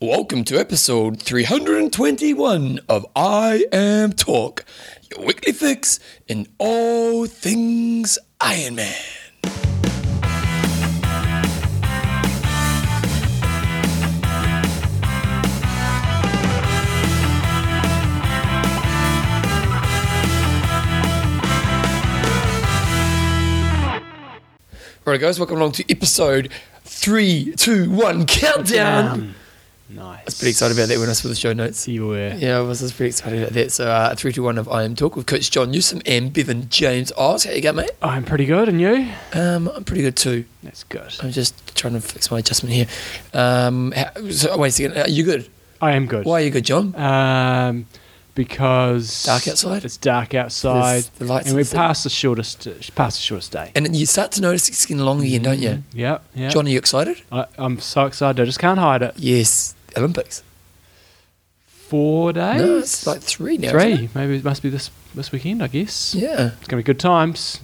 Welcome to episode 321 of IMTalk, your weekly fix in all things Iron Man. Alright, guys, welcome along to episode 321 Countdown. Nice. I was pretty excited about that when I saw the show notes. You were. Yeah, I was, I was pretty excited about that. So, uh, 321 of IMTalk with Coach John Newsom and Bevan James Eyles. How you going, mate? I'm pretty good, and you? Um, I'm pretty good too. That's good. I'm just trying to fix my adjustment here. Um, how, so, wait a second. Are you good? I am good. Why are you good, John? Um, because Dark outside? It's dark outside, There's the lights and we passed the shortest, past the shortest day. And you start to notice it's getting longer again, don't you? Yeah, yeah. John, are you excited? I, I'm so excited. I just can't hide it. Yes. Olympics. Four days. No, it's like three now. three. Maybe it must be this this weekend. I guess. Yeah. It's gonna be good times.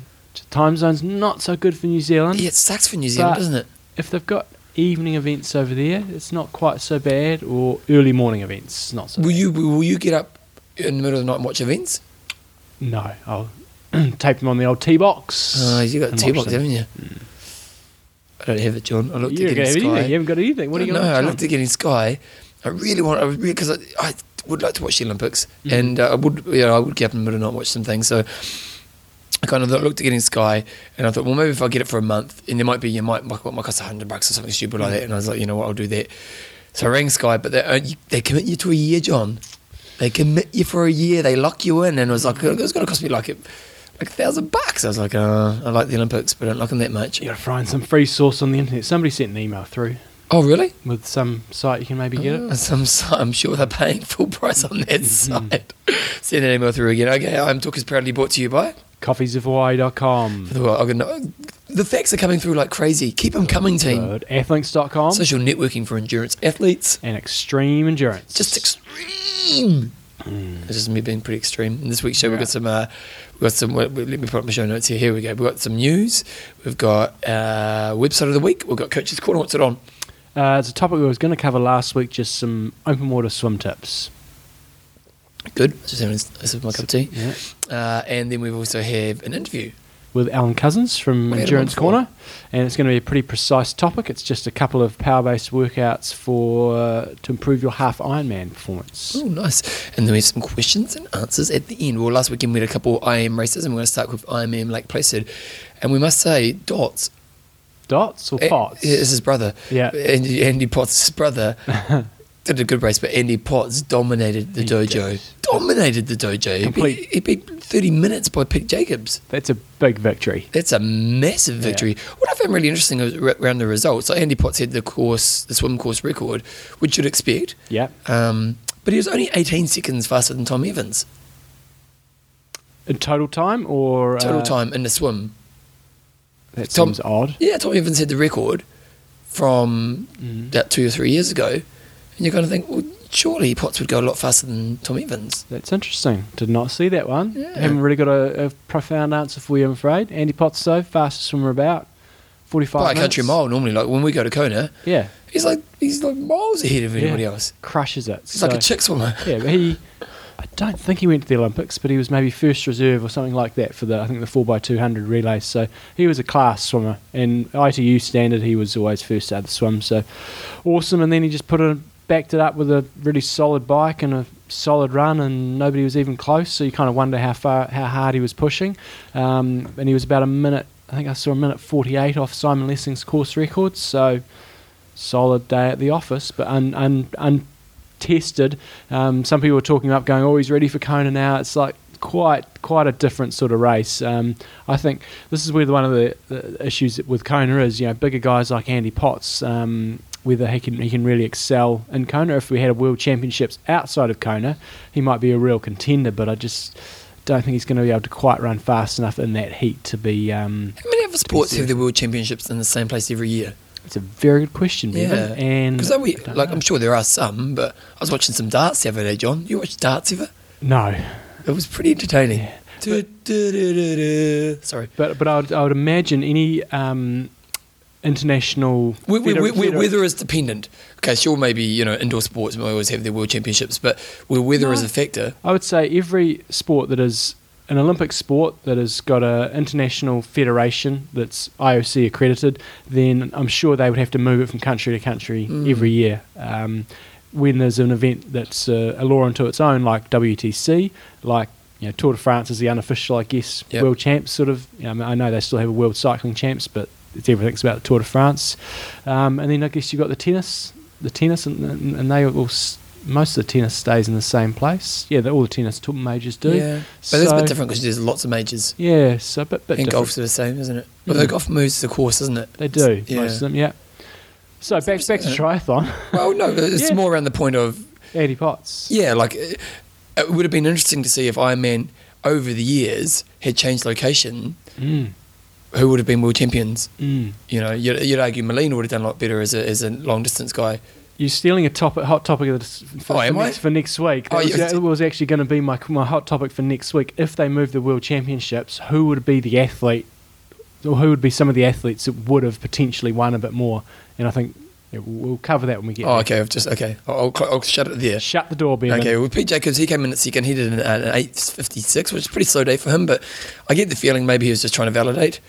Time zone's not so good for New Zealand. Yeah, it sucks for New Zealand, doesn't it? If they've got evening events over there, it's not quite so bad. Or early morning events, not so. Will bad. you will you get up in the middle of the night and watch events? No, I'll tape them on the old T box. Ah, oh, you got T box, haven't you? Mm. I don't have it, John. I looked You at getting anything. Sky. You haven't got anything. What are you no, going I to looked at getting Sky. I really want. I was because I, I would like to watch the Olympics, Mhm. and uh, I would. You know, I would get up in the middle of the night and watch some things. So I kind of looked at getting Sky, and I thought, well, maybe if I get it for a month, and there might be, you might, might, might cost a hundred bucks or something stupid like Mm. that. And I was like, you know what, I'll do that. So I rang Sky, but they uh, you- they commit you to a year, John. They commit you for a year. They lock you in, and it was like it was going to cost me like like a thousand bucks. I was like, uh, I like the Olympics, but I don't like them that much. You got to find some free source on the internet. Somebody sent an email through Oh, really? with some site you can maybe get Oh, it. some si- I'm sure they're paying full price on that site. Send an email through again. Okay, IMTalk is proudly brought to you by. Coffeesofhawaii.com. Well, The facts are coming through like crazy. Keep them coming, team. Good. Athlinks.com. Social networking for endurance athletes. and Extreme Endurance. Just extreme. It's just me being pretty extreme. In this week's show, we've got some. Uh, we've got some. Let me put up my show notes here. Here we go. We've got some news. We've got uh, website of the week. We've got coaches corner. What's it on? Uh, it's a topic we was going to cover last week, just some open water swim tips. Good. Just having a sip of my cup of tea. Yeah. Uh, and then we've also have an interview. With Alan Couzens from We had him on Endurance. Corner, and it's going to be a pretty precise topic. It's just a couple of power-based workouts for uh, to improve your half Ironman performance. Oh, nice. And then we have some questions and answers at the end. Well, last weekend we had a couple of IM races, and we're going to start with IMM Lake Placid. And we must say, Dots. Dots or eh, pots? Yeah, it's his brother. Yeah. Andy, Andy Potts' brother. did a good race, but Andy Potts dominated the He dojo. did. Dominated the dojo. He Complete- beat, he beat 30 minutes by Pete Jacobs. That's a big victory. That's a massive Yeah. victory. What I found really interesting was around the results. Andy Potts had the course, the swim course record, which you'd expect. Yeah. Um, but he was only 18 seconds faster than Tom Evans. In total time or Total uh, time in the swim. That Tom- seems odd. Yeah, Tom Evans had the record from Mhm. about two or three years ago. And you're going to think, well, surely Potts would go a lot faster than Tom Evans. That's interesting. Did not see that one. Yeah. Haven't really got a, a profound answer for you, I'm afraid. Andy Potts, though, fastest swimmer about. 45 By a minutes. country mile, normally, like when we go to Kona, Yeah. he's like he's like miles ahead of anybody yeah. else. Crushes it. He's like a chick swimmer. Yeah, but he. I don't think he went to the Olympics, but he was maybe first reserve or something like that for the I think the four x two hundred relays. So he was a class swimmer, and ITU standard he was always first out of the swim. So awesome, and then he just put a backed it up with a really solid bike and a solid run, and nobody was even close. So you kind of wonder how far how hard he was pushing, um, and he was about a minute. I think I saw a minute forty eight off Simon Lessing's course record. So solid day at the office, but un, un, untested. Um, some people were talking up, going, "Oh, he's ready for Kona now." It's like quite quite a different sort of race. Um, I think this is where one of the, the issues with Kona is. You know, bigger guys like Andy Potts. Um, whether he can he can really excel in Kona. If we had a World Championships outside of Kona, he might be a real contender. But I just don't think he's going to be able to quite run fast enough in that heat to be. Um, How many other sports have the world championships in the same place every year? it's a very good question, Bevan. And because we like, know. I'm sure there are some, but I was watching some darts the other day. John, you watch darts ever? no, It was pretty entertaining. Yeah. Sorry. But but I would, I would imagine any um, international. We, we, we, we, feder- weather is dependent. Okay, sure, maybe you know indoor sports we always have their world championships, but where weather is a factor. I would say every sport that is an Olympic sport that has got a international federation that's IOC accredited, then I'm sure they would have to move it from country to country Mm. every year. Um, when there's an event that's uh, a law unto its own, like WTC, like you know, Tour de France is the unofficial, I guess, Yep. world champs sort of. You know, I, know they still have a world cycling champs, but everything's about the Tour de France. Um, and then I guess you've got the tennis, the tennis, and, and, and they s- Most of the tennis stays in the same place. Yeah, the, all the tennis majors do. Yeah, but it's a bit different because there's lots of majors. Yeah, so but but and different. golf's the same, isn't it? Although Mm. golf moves the course, isn't it? They do It's- most of them. Yeah. So back back to triathlon. Well, no, it's Yeah. more around the point of Andy Potts. yeah, like it, it would have been interesting to see if Ironman over the years had changed location. Mm, Who would have been world champions? mm. You know, you'd, you'd argue Molina would have done a lot better as a, as a long distance guy. You're stealing a topic, hot topic of this for, Oh, for, next, for next week. That Oh, was, that was actually going to be my my hot topic for next week. If they move the world championships, who would be the athlete, or who would be some of the athletes that would have potentially won a bit more? And I think yeah, we'll we'll cover that when we get. Oh, there. okay. I've just okay. I'll, I'll, I'll shut it there. Shut the door, Ben. Okay, well, Pete Jacobs, he came in at second. He did an, an 8.56, which is a pretty slow day for him, but I get the feeling maybe he was just trying to validate.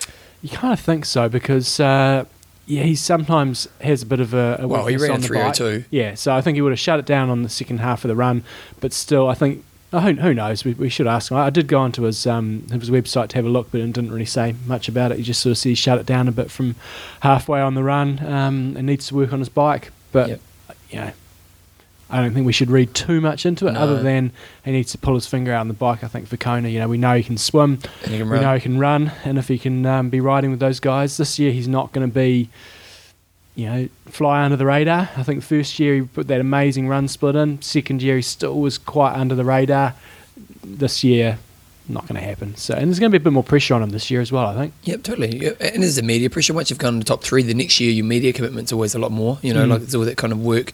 You kind of think so because uh, yeah, he sometimes has a bit of a, a Well, he ran on the bike. 302. Yeah, so I think he would have shut it down on the second half of the run, but still, I think. Oh, who, who knows? We, we should ask him. I did go onto his um, his website to have a look, but it didn't really say much about it. He just sort of he shut it down a bit from halfway on the run um, and needs to work on his bike. But Yep. you know, I don't think we should read too much into it, No. other than he needs to pull his finger out on the bike. I think for Kona, you know, we know he can swim, he can we know he can run, and if he can um, be riding with those guys this year, he's not going to be, you know, fly under the radar. I think first year he put that amazing run split in. Second year he still was quite under the radar. This year, not going to happen. So, and there's going to be a bit more pressure on him this year as well. I think. Yep, totally. And there's the media pressure. Once you've gone to the top three, the next year your media commitment's always a lot more. You know, Mm. like it's all that kind of work.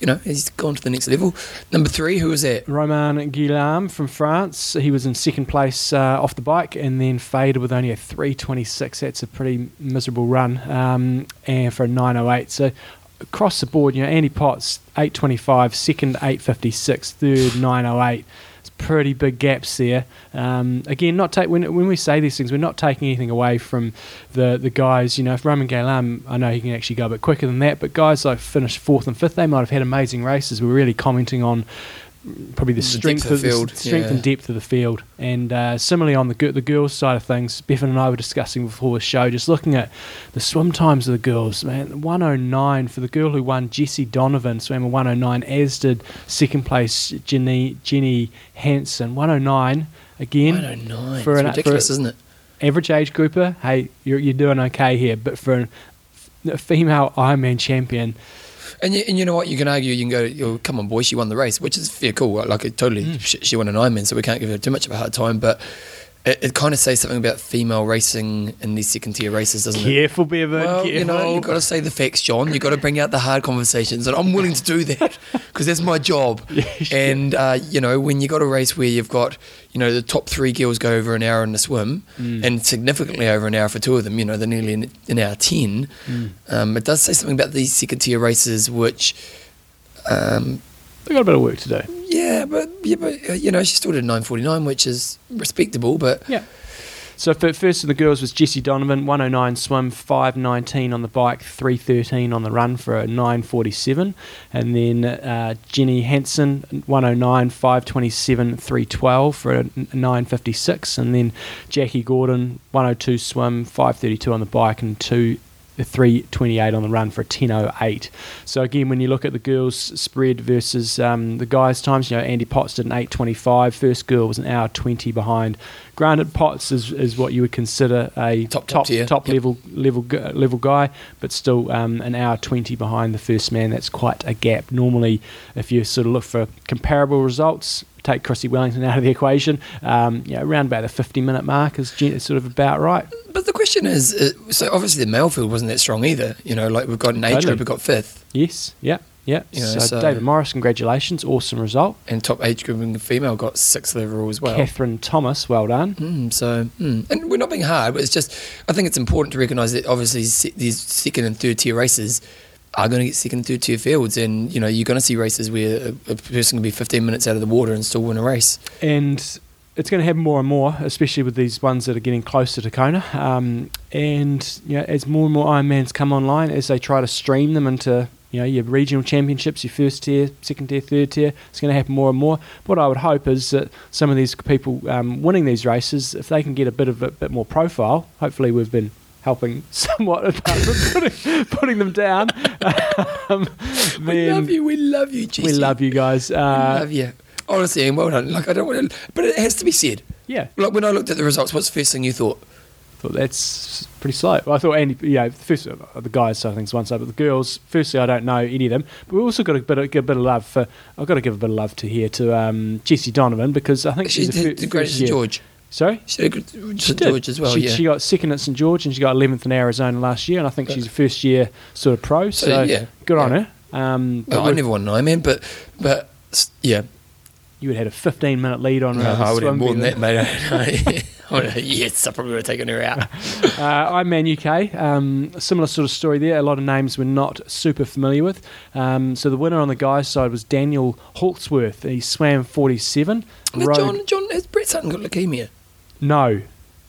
You know, he's gone to the next level. Number three, who was that? Romain Guillaume from France. He was in second place uh, off the bike and then faded with only a 326. That's a pretty miserable run. Um, and for a 908. So across the board, you know, Andy Potts 825, second 856, third 908. Pretty big gaps there. Um, again, not take when when we say these things, we're not taking anything away from the the guys. You know, if Romain Guillaume, I know he can actually go a bit quicker than that, but guys like finished fourth and fifth, they might have had amazing races. We're really commenting on probably the, The strength of the field, s- strength yeah. and depth of the field. And uh, similarly on the the girls' side of things, Bevan and I were discussing before the show, just looking at the swim times of the girls. Man, 109 for the girl who won, Jessie Donovan, swam a 109, as did second place Jenny Jenny Hansen, 109 again. 109. for it's an- ridiculous, for- isn't it? Average age grouper, hey, you're you're doing okay here. But for an, a female Ironman champion, And you, and you know what? You can argue, you can go, you come on, boy, she won the race, which is fair cool. Like, it totally, Mm. she, she won an Ironman, so we can't give her too much of a hard time. But it, it kind of says something about female racing in these second tier races, doesn't it? careful, Bevan, Well, careful. you know, you've got to say the facts, John. You've got to bring out the hard conversations, and I'm willing to do that because that's my job. And uh, you know, when you've got a race where you've got, you know, the top three girls go over an hour in the swim, Mm. and significantly over an hour for two of them. You know, they're nearly an, an hour ten. Mm. Um, it does say something about these second tier races, which. Um, We've got a bit of work to do. yeah, but yeah, but uh, you know, she still did 9:49, which is respectable. But Yeah. So for, first of the girls was Jessie Donovan, 109 swim, 519 on the bike, 313 on the run for a 947. And then uh, Jenny Hansen, 109, 527, 312 for a 956. And then Jackie Gordon, 102 swim, 532 on the bike, and two. 328 on the run for a 10.08. So again, when you look at the girls' spread versus um, the guys' times, you know Andy Potts did an 8.25. First girl was an hour 20 behind. Granted, Potts is, is what you would consider a Top- top top top Yep. level level level guy, but still um, an hour 20 behind the first man. That's quite a gap. Normally, if you sort of look for comparable results, take Chrissie Wellington out of the equation. Um, you know, around about the 50 minute mark is sort of about right. but the question is, uh, so obviously the male field wasn't that strong either. You know, like we've got an age Totally. group, we've got fifth. Yes, yeah. Yeah. You know, so, so- David Morris, congratulations, awesome result. And top age grouping female got sixth overall as well. Catherine Thomas, well done. Mm, so, mm. and we're not being hard, but it's just, I think it's important to recognise that obviously se- these second and third tier races are going to get second and third tier fields. And, you know, you're going to see races where a, a person can be 15 minutes out of the water and still win a race. and it's going to happen more and more, especially with these ones that are getting closer to Kona. Um, and you know, as more and more Ironmans come online, as they try to stream them into you know your regional championships, your first tier, second tier, third tier, it's going to happen more and more. What I would hope is that some of these people um, winning these races, if they can get a bit of a bit more profile, hopefully we've been helping somewhat from putting, putting them down. um, We love you. We love you, Jesse. we love you guys. We Uh, love you. Honestly, and well done. Like, I don't want to, but it has to be said. yeah, Like, when I looked at the results, what's the first thing you thought? thought that's pretty slow. Well, I thought Andy, you know, first uh, the guys side of things one side, but the girls. Firstly, I don't know any of them, but we also got a bit of, a bit of love for. I've got to give a bit of love to here to um, Jessie Donovan because I think She she's a fir- the greatest George. Sorry. She did a good She at did. George as well, she, yeah. she got second at St George and she got 11th in Arizona last year, and I think she's a first year sort of pro. So, So, yeah, good on her. Um, Well, I never won an Ironman, but, but, yeah. you would have had a 15 minute lead on her. No, I would have more than that, mate. I would have- yes, I probably would have taken her out. Uh, Ironman UK, um, similar sort of story there. A lot of names we're not super familiar with. Um, so the winner on the guys' side was Daniel Halksworth. He swam 47. But rode- John, John, has Brett Sutton got leukemia? No.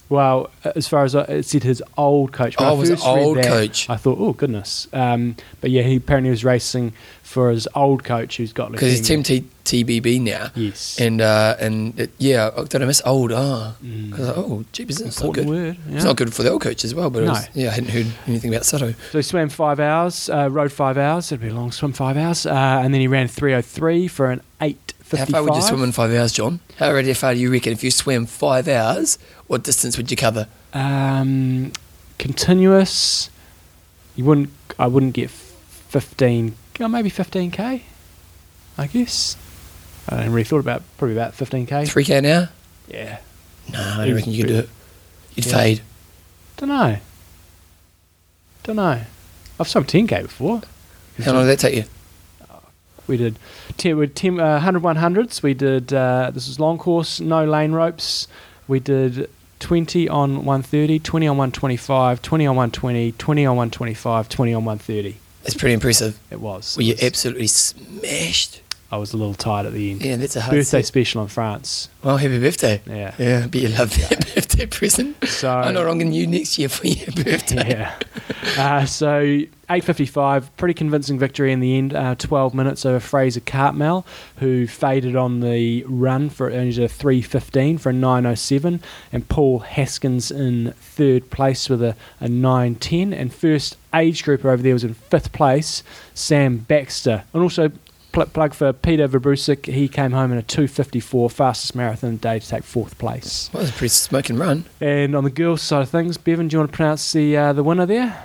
Well, as far as I, it said, his old coach. When Oh, I was first old that, coach? I thought, oh goodness. Um, but yeah, he apparently was racing for his old coach, who's got Because he's. Team T- TBB now. Yes. And, uh, and it, yeah, oh, did I miss old? Ah. Mm. oh, jeepers, it's not Important good. word. Yeah. It's not good for the old coach as well, but it was, yeah, I hadn't heard anything about Sato. So he swam five hours, uh, rode five hours. It'd be a long swim, five hours, uh, and then he ran 303 for an eight How far would you swim in five hours, John? How already far do you reckon? If you swim five hours, what distance would you cover? Um, continuous. You wouldn't. I wouldn't get fifteen. Oh, maybe fifteen k. I guess. I hadn't really thought about probably about fifteen k. Three K an hour? Yeah. No, I don't reckon you could do it. You'd Yeah. fade. Don't know. Don't know. I've swum ten k before. How long did that take you? We did 10, we 10, uh, 100 100s. We did, uh, this was long course, no lane ropes. We did 20 on 130, 20 on 125, 20 on 120, 20 on 125, 20 on 130. It's pretty impressive. It was. Were you absolutely smashed? I was a little tired at the end. Yeah, that's a hard Birthday set. special in France. Well, happy birthday. Yeah. Yeah, but you love that birthday present. So I'm not wrong in you next year for your birthday. yeah. Uh, so 8.55, pretty convincing victory in the end. Uh, 12 minutes over Fraser Cartmell, who faded on the run for only a 3.15 for a 9.07, and Paul Haskins in third place with a, a 9.10. And first age grouper over there was in fifth place, Sam Baxter. And also pl- plug for Peter Verbrusik, he came home in a 2.54, fastest marathon day to take fourth place. Well, it was a pretty smoking run. And on the girls' side of things, Bevan, do you want to pronounce the uh, the winner there?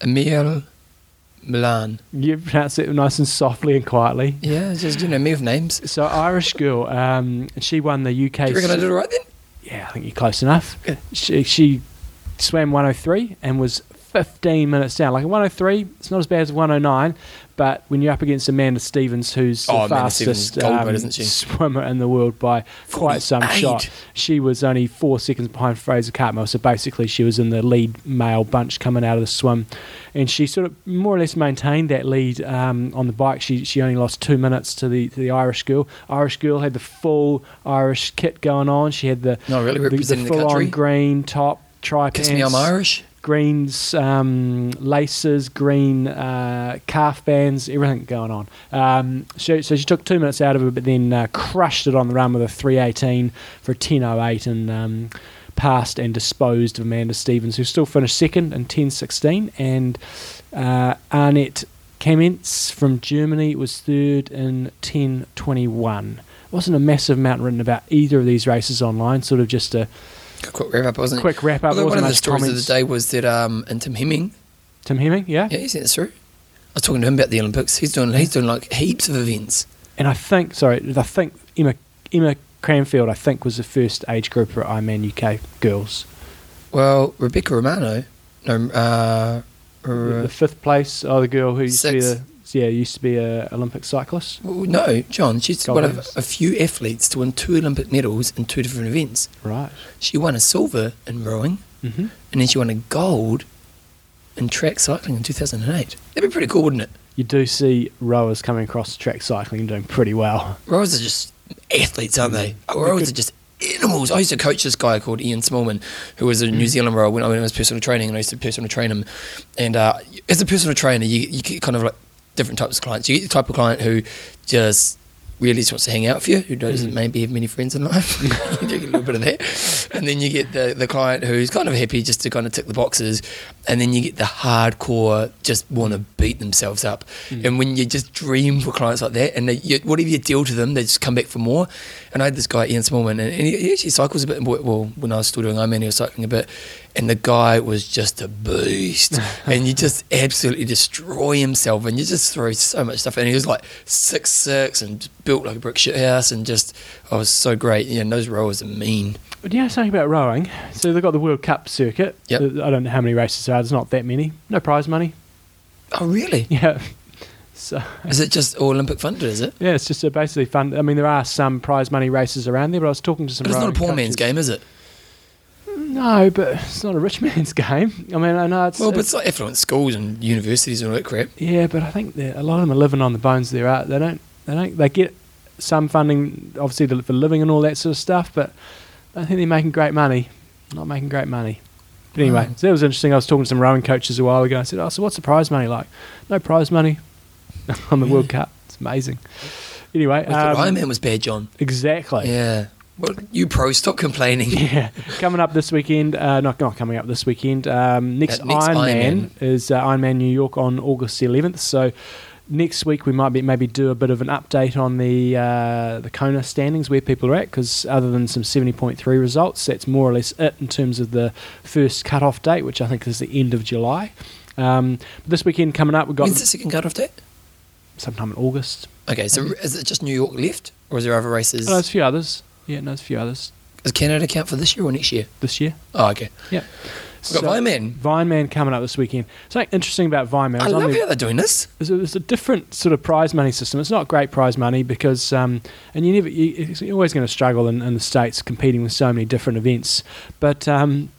Eimear Mullan. You pronounce it nice and softly and quietly. Yeah, just, you know, me with names. So Irish girl, um, she won the UK. Do you reckon I did all right then? Yeah, I think you're close enough. Good. She, she swam 103 and was 15 minutes down. Like a 103, it's not as bad as 109, but when you're up against Amanda Stevens, who's Oh, the fastest um, medal, isn't she? swimmer in the world by quite some shot, she was only four seconds behind Fraser Cartmell. So basically, she was in the lead male bunch coming out of the swim, and she sort of more or less maintained that lead um, on the bike. She she only lost two minutes to the to the Irish girl. Irish girl had the full Irish kit going on. She had the No, really the, the, full country. on green top, tri Kiss me, I'm Irish. Greens, um, laces, green uh, calf bands, everything going on. Um, so, so she took two minutes out of it, but then uh, crushed it on the run with a 318 for a 1008 and um, passed and disposed of Amanda Stevens, who still finished second in 1016. And uh, Annett Kamenz from Germany was third in 1021. Wasn't a massive amount written about either of these races online, sort of just a A quick wrap up, wasn't it? quick wrap up. Although one of the stories comments. of the day was that um, and Tim Hemming, Tim Hemming, yeah? yeah, he sent this through. I was talking to him about the Olympics. He's doing he's doing like heaps of events. and I think sorry, I think Emma Emma Cranfield I think was the first age grouper at Ironman UK girls. Well, Rebecca Romero, no, uh, The, the fifth place, oh the girl who used to be Sixth. the yeah, used to be an Olympic cyclist. Well, no, John. She's Gold one of a few athletes to win two Olympic medals in two different events. Right. She won a silver in rowing, hmm and then she won a gold in track cycling in 2008. That'd be pretty cool, wouldn't it? You do see rowers coming across track cycling and doing pretty well. Rowers are just athletes, aren't they? Rowers are just animals. I used to coach this guy called Ian Smallman, who was a New Zealand rower when I went was personal training, and I used to personal train him. And uh, as a personal trainer, you, you get kind of like different types of clients. You get the type of client who just really just wants to hang out with you, who doesn't mm. maybe have many friends in life. you get a little bit of that. And then you get the, the client who's kind of happy just to kind of tick the boxes. And then you get the hardcore, just want to beat themselves up. Mm. And when you just dream for clients like that, and they, you, whatever you deal to them, they just come back for more. And I had this guy, Ian Smallman, and, and he, actually cycles a bit. Well, when I was still doing Ironman, he was cycling a bit. And the guy was just a beast. and you just absolutely destroy himself. And you just throw so much stuff. And he was like six six and built like a brick shit house. And just, I was so great. Yeah, and those rowers are mean. But you know something about rowing? So they've got the World Cup circuit. Yep. I don't know how many races there are. There's not that many. No prize money. Oh, really? Yeah. So Is it just all Olympic funded, is it? yeah, it's just a basically fun. I mean, there are some prize money races around there, but I was talking to some. But it's not a poor man's game, is it? No, but it's not a rich man's game. I mean, I know it's. Well, but it's it's like affluent schools and universities and all that crap. yeah, but I think a lot of them are living on the bones there are. They don't. They don't. They get some funding, obviously, for living and all that sort of stuff, but I think they're making great money. Not making great money. But anyway, so that was interesting. I was talking to some rowing coaches a while ago. I said, "Oh, so what's the prize money like?" No prize money on the World Cup. It's amazing. Anyway, um, Iron Man was bad, John. exactly. Yeah. Well, you pros, stop complaining. Yeah, coming up this weekend. Uh, not not coming up this weekend. Um, next, next Ironman Ironman. is uh, Ironman New York on August the 11th. So next week we might be maybe do a bit of an update on the uh, the Kona standings where people are at because other than some 70.3 results, that's more or less it in terms of the first cut-off date, which I think is the end of July. Um, but this weekend coming up, we've got When's the second cut-off date? Sometime in August. Okay, so is it just New York left, or is there other races? Oh, there's a few others. Yeah, no, there's a few others Does Canada count for this year or next year? this year. Oh, okay. Yeah. We've got Vineman. Vineman coming up this weekend. Something interesting about Vineman. I love their- how they're doing this. It's a, there's a different sort of prize money system. It's not great prize money because, um, and you never, you, you're always going to struggle in, in the states competing with so many different events. But um,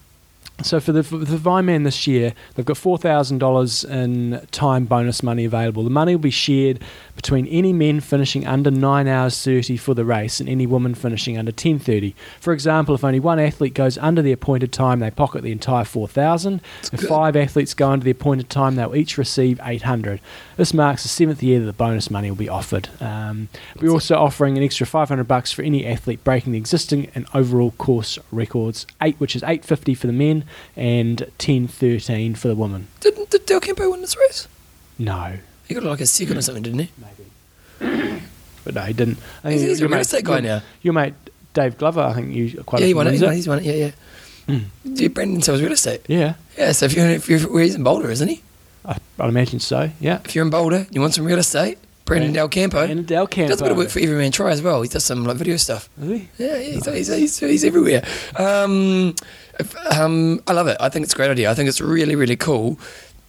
so for the for the Vineman this year, they've got four thousand dollars in time bonus money available. The money will be shared between any men finishing under nine hours thirty for the race and any woman finishing under ten thirty. For example, if only one athlete goes under the appointed time, they pocket the entire four thousand. If good. five athletes go under the appointed time, they'll each receive eight hundred. This marks the seventh year that the bonus money will be offered. Um, we're also offering an extra five hundred bucks for any athlete breaking the existing and overall course records. Eight, which is eight fifty for the men, and ten thirteen for the women. Didn't did Del Campo win this race? No, He got like a second or something, didn't he? maybe. but no, he didn't. I He's, he's a real estate guy now. Your mate Dave Glover, I think you quite yeah, he won it. He's won, it. Yeah, yeah. Mm. Yeah, Brendan sells real estate. Yeah, Yeah, so if you're, if you're he's in Boulder, isn't he? I, I'd imagine so. Yeah. If you're in Boulder, you want some real estate, Brandon Del Campo. And Del He does a bit of work for Every Man Try as well. He does some like video stuff. He? Yeah, yeah he's, he's, he's, he's everywhere. Um, um, I love it. I think it's a great idea. I think it's really, really cool.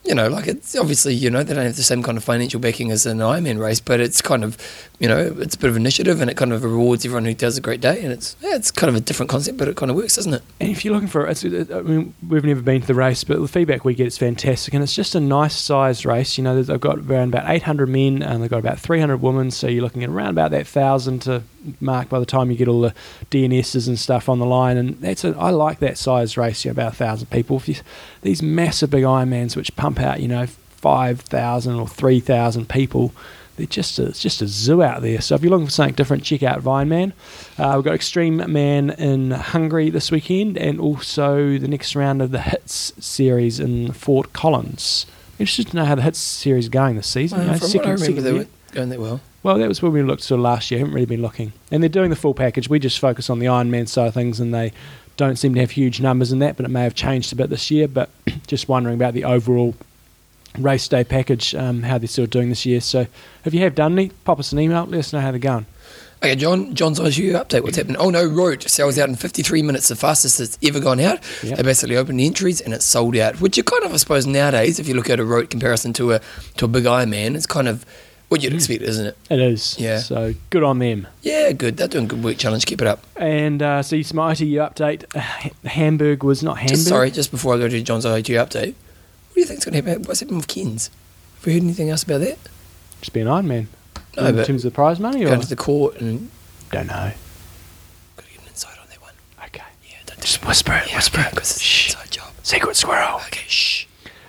You know, like it's obviously, you know, they don't have the same kind of financial backing as an Ironman race, but it's kind of, you know, it's a bit of initiative and it kind of rewards everyone who does a great day. And it's, yeah, it's kind of a different concept, but it kind of works, doesn't it? And if you're looking for, it, I mean, we've never been to the race, but the feedback we get is fantastic, and it's just a nice sized race. You know, they've got around about 800 men, and they've got about 300 women, so you're looking at around about that thousand to mark by the time you get all the DNSs and stuff on the line. And that's a, I like that size race, you know, about a thousand people. If you, these massive big Ironmans which pump out, you know, 5,000 or 3,000 people. They're just a, it's just a zoo out there. So if you're looking for something different, check out Vineman. Uh, we've got Extreme Man in Hungary this weekend, and also the next round of the Hits series in Fort Collins. Interested to know how the Hits series is going this season. you know, from what I remember, they were going that well. Well, that was where we looked sort of last year. haven't really been looking, and they're doing the full package. We just focus on the Ironman side of things, and they don't seem to have huge numbers in that. But it may have changed a bit this year. But just wondering about the overall race day package, um, how they're still doing this year. So if you have done any, pop us an email. Let us know how they're going. Okay, John. John's ITU update. What's happening? Oh no, Roth sells out in 53 minutes, the fastest it's ever gone out. Yep. They basically opened the entries and it's sold out. Which you kind of, I suppose, nowadays, if you look at a Roth comparison to a to a Big Eye Man, it's kind of what you'd expect, isn't it? It is. Yeah. So good on them. Yeah, good. They're doing good work. Challenge. Keep it up. And uh, so some ITU update. Uh, Hamburg was not Hamburg. Just sorry, just before I go to John's ITU update, do you think's going to happen? What's happening with Kens? Have you heard anything else about that? Just be an Iron Man. No, in terms of the prize money, or going to the court and don't know. got to get an insight on that one. Okay. Yeah, don't Just whisper it. Yeah, whisper it. because it's inside job. Secret squirrel. Okay, shh.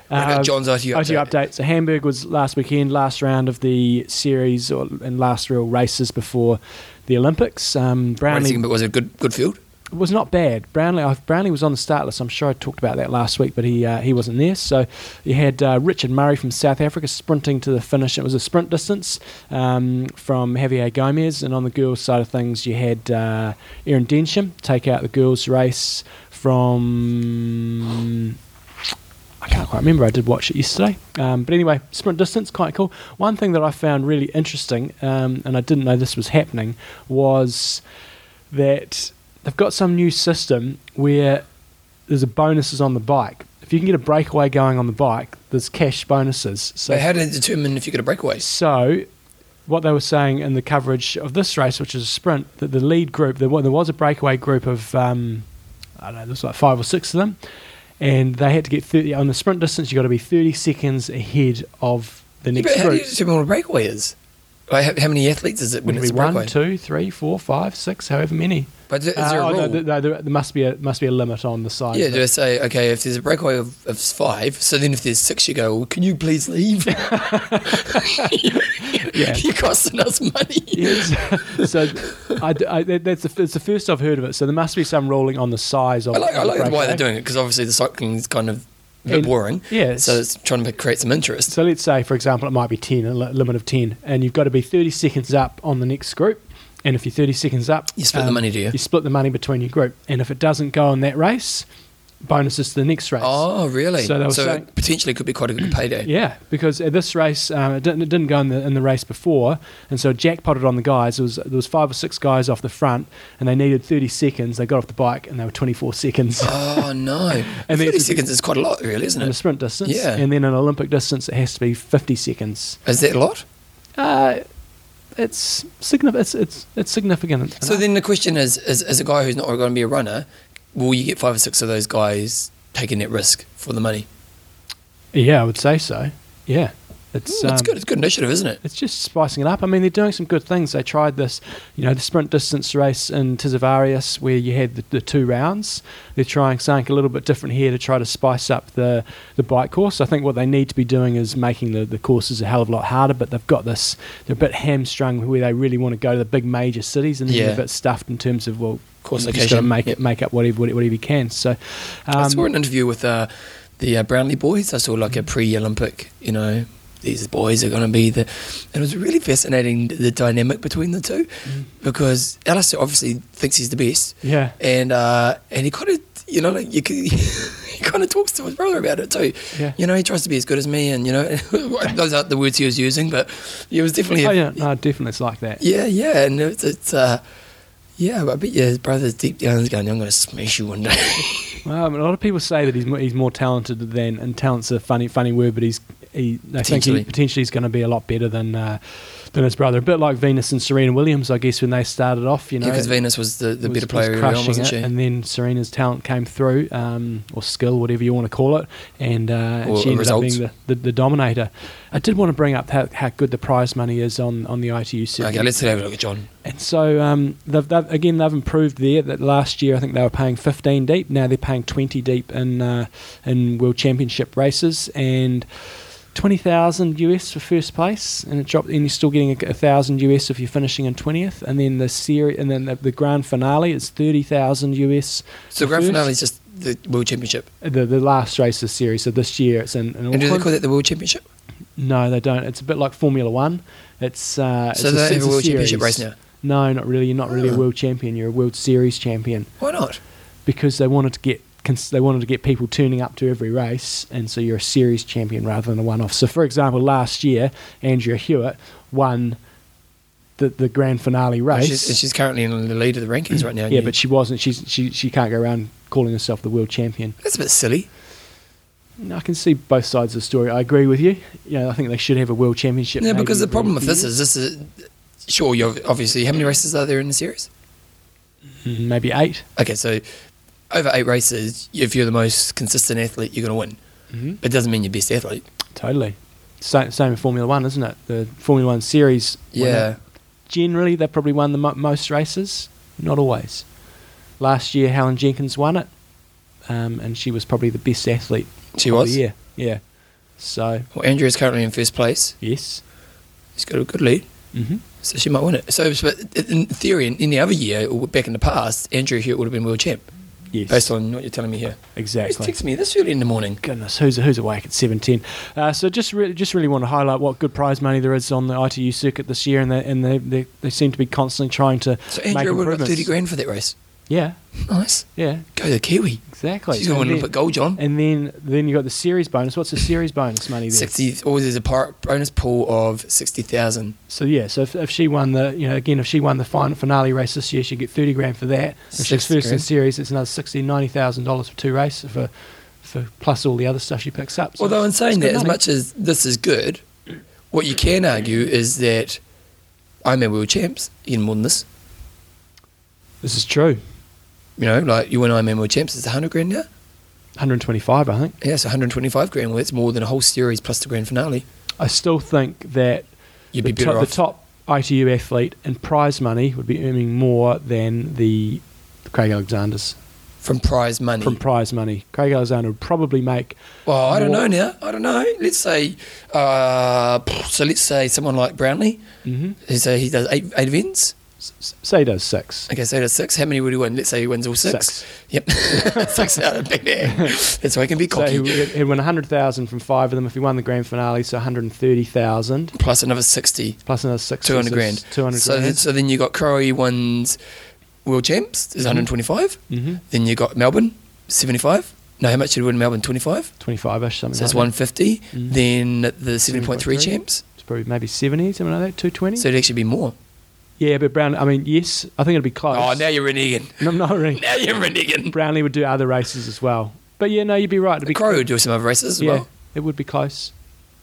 What Uh, about John's ITU update? ITU update. So Hamburg was last weekend, last round of the series, or, and last real races before the Olympics. Um, What do you Brownlee but was it a good good field? Was not bad. Brownlee, Brownlee was on the start list. I'm sure I talked about that last week, but he uh, he wasn't there. So you had uh, Richard Murray from South Africa sprinting to the finish. It was a sprint distance um, from Javier Gomez, and on the girls' side of things, you had uh, Erin Densham take out the girls' race from. I can't quite remember. I did watch it yesterday. Um, but anyway, sprint distance, quite cool. One thing that I found really interesting, um, and I didn't know this was happening, was that they've got some new system where there's a bonuses on the bike. If you can get a breakaway going on the bike, there's cash bonuses. So, how do it determine if you get a breakaway? so what they were saying in the coverage of this race, which is a sprint, that the lead group, there was, a breakaway group of, um, I don't know, there was like five or six of them, and they had to get 30, on the sprint distance, you've got to be 30 seconds ahead of the Yeah, next but how do group. you determine what a breakaway is? Like, how, many athletes is it when it's one, two, three, four, five, six, however many. But is Uh, there a oh, rule? no, no, there, must be a must be a limit on the size. yeah, do. I say, okay, if there's a breakaway of, of five, so then if there's six, you go, well, can you please leave? Yeah. You're costing us money. Yes. so I, I, that's the, it's the first I've heard of it. So there must be some ruling on the size of. I like, I like why they're doing it because obviously the cycling is kind of a bit boring. Yeah. So it's trying to create some interest. So let's say, for example, it might be 10, a limit of 10, and you've got to be 30 seconds up on the next group. And if you're 30 seconds up, um, You split the money, do you? You split the money between your group. And if it doesn't go in that race, bonuses to the next race. Oh, really? So so saying- it potentially could be quite a good payday. Yeah, because at this race, um, it, didn't, it didn't go in the, in the race before, and so jackpotted on the guys. There was there was five or six guys off the front, and they needed 30 seconds. They got off the bike, and they were 24 seconds Oh no! And And then 30 it's seconds is quite a lot, really, isn't it? in a sprint distance. Yeah. And then in Olympic distance, it has to be 50 seconds. Is that a lot? Uh, it's significant. It's, it's it's significant. So then the question is, as, as a guy who's not going to be a runner, will you get five or six of those guys taking that risk for the money? yeah, I would say so. Yeah, it's that's um, good. It's a good initiative, isn't it? It's just spicing it up. I mean, they're doing some good things. They tried this, you know, the sprint distance race in Tisavarius where you had the, the two rounds. They're trying something a little bit different here to try to spice up the, the bike course. I think what they need to be doing is making the, the courses a hell of a lot harder, but they've got this, they're a bit hamstrung where they really want to go to the big major cities and they're a bit stuffed in terms of, well, Course you just got to make, yep. it, make up whatever, whatever you can. So, I um, saw an interview with uh, the uh, Brownlee boys. I saw like a pre-Olympic, you know, these boys are going to be the. And it was really fascinating the dynamic between the two, Mm. because Alistair obviously thinks he's the best, yeah. and uh, and he kind of, you know, like you could, he kind of talks to his brother about it too. Yeah. You know, he tries to be as good as me, and you know, those aren't the words he was using, but it was definitely. Oh, a- yeah, no, definitely it's like that. yeah, yeah, and it's, it's uh, yeah, but I bet you his brother's deep down is going, I'm going to smash you one day. Well, I mean, a lot of people say that he's more, he's more talented than, and talent's a funny funny word, but he's he. They think he Potentially. is going to be a lot better than uh, than his brother. A bit like Venus and Serena Williams, I guess, when they started off. You know, Yeah, because Venus was the, the was- better was player on, crushing it, she? And then Serena's talent came through, um, or skill, whatever you want to call it, and, uh, and she ended results. up being the, the, the dominator. I did want to bring up how, how good the prize money is on, on the ITU circuit. Okay, let's have a look at John. And so, um, they've, they've, again, they've improved there. That last year, I think they were paying 15 deep. Now they're paying 20 deep in uh, in World Championship races, and 20,000 US for first place, and it dropped. And you're still getting a, a thousand US if you're finishing in 20th. And then the series, and then the, the grand finale is 30,000 US. So grand first. finale is just the World Championship. The the last race of the series. So this year it's in, in And do they call that the World Championship? no, they don't. It's a bit like Formula One. It's uh, So it's they a, have a World Championship series. race now? No, not really. You're not really a world champion. You're a World Series champion Why not? because they wanted to get they wanted to get people turning up to every race, and so you're a series champion rather than a one-off. So, for example, last year Andrea Hewitt won the, the grand finale race. She's, and she's currently in the lead of the rankings right now. yeah, but she wasn't. She's she she can't go around calling herself the world champion. that's a bit silly. I can see both sides of the story. I agree with you. You know, I think they should have a world championship. Yeah, because the problem with this is this is sure. You're obviously how many races are there in the series? Mm, maybe eight. Okay, so over eight races, if you're the most consistent athlete, you're going to win. Mm-hmm. It doesn't mean you're best athlete. Totally. Same, same with Formula One, isn't it? The Formula One series. Yeah. Generally, they probably won the mo- most races. Not always. Last year, Helen Jenkins won it, um, and she was probably the best athlete. She was? Year. Yeah. So Well, Andrea's currently in first place. yes. She's got a good lead, Mm-hmm. so she might win it. So, but in theory, in any other year, or back in the past, Andrea Hewitt would have been world champ, Yes. based on what you're telling me here. exactly. Texting me this early in the morning? Goodness, who's who's awake at seven ten? Uh, so just really, just really want to highlight what good prize money there is on the ITU circuit this year, and they and they, they, they seem to be constantly trying to So make Andrea would have got improvements. 30 grand for that race. Yeah, Nice. yeah, Go the Kiwi. exactly. She's going to win Olympic gold, John. And then then you got the series bonus. What's the series bonus money there? 60, or there's a par, bonus pool of 60,000. So yeah, so if, if she won the you know again if she won the final finale race this year, she'd get thirty grand for that. If she's 60 first in series, it's another sixty ninety thousand dollars for two races for for plus all the other stuff she picks up. So Although, in saying that, as much as this is good, what you can argue is that Ironman World Champs, get more than this. this is true. You know, like you win Ironman World Champs, it's 100 grand now. 125, I think. Yeah, 125 grand. Well, that's more than a whole series plus the grand finale. I still think that You'd the, be better top, off. the top ITU athlete in prize money would be earning more than the Craig Alexander's from prize money. from prize money. Craig Alexander would probably make well, I don't know now. I don't know. Let's say, uh, so let's say someone like Brownlee, mhm, who say he does eight, eight events. Say he does six. Okay, so he does six. How many would he win? Let's say he wins all six. Six. Yep, six out of big there. That's why he can be So cocky. he would he'd win 100,000 from five of them if he won the grand finale, so 130,000 plus another 60. plus another six. 200 grand. 200 so, grand. Then, so then you got Crowe wins world champs, is Mhm. 125. hmm Then you got Melbourne, 75. No, how much did he win in Melbourne? 25. 25ish, something So that's like 150. Mhm. Then the 7.3 7.3. champs. It's probably maybe 70, something like that, 220. So it'd actually be more. Yeah, but Brown, I mean, yes, I think it'd be close. Oh, now you're reneging. No, I'm not really. Now you're reneging. Brownlee would do other races as well. But yeah, no, you'd be right. It'd be Crowe would do some other races as yeah, well. it would be close.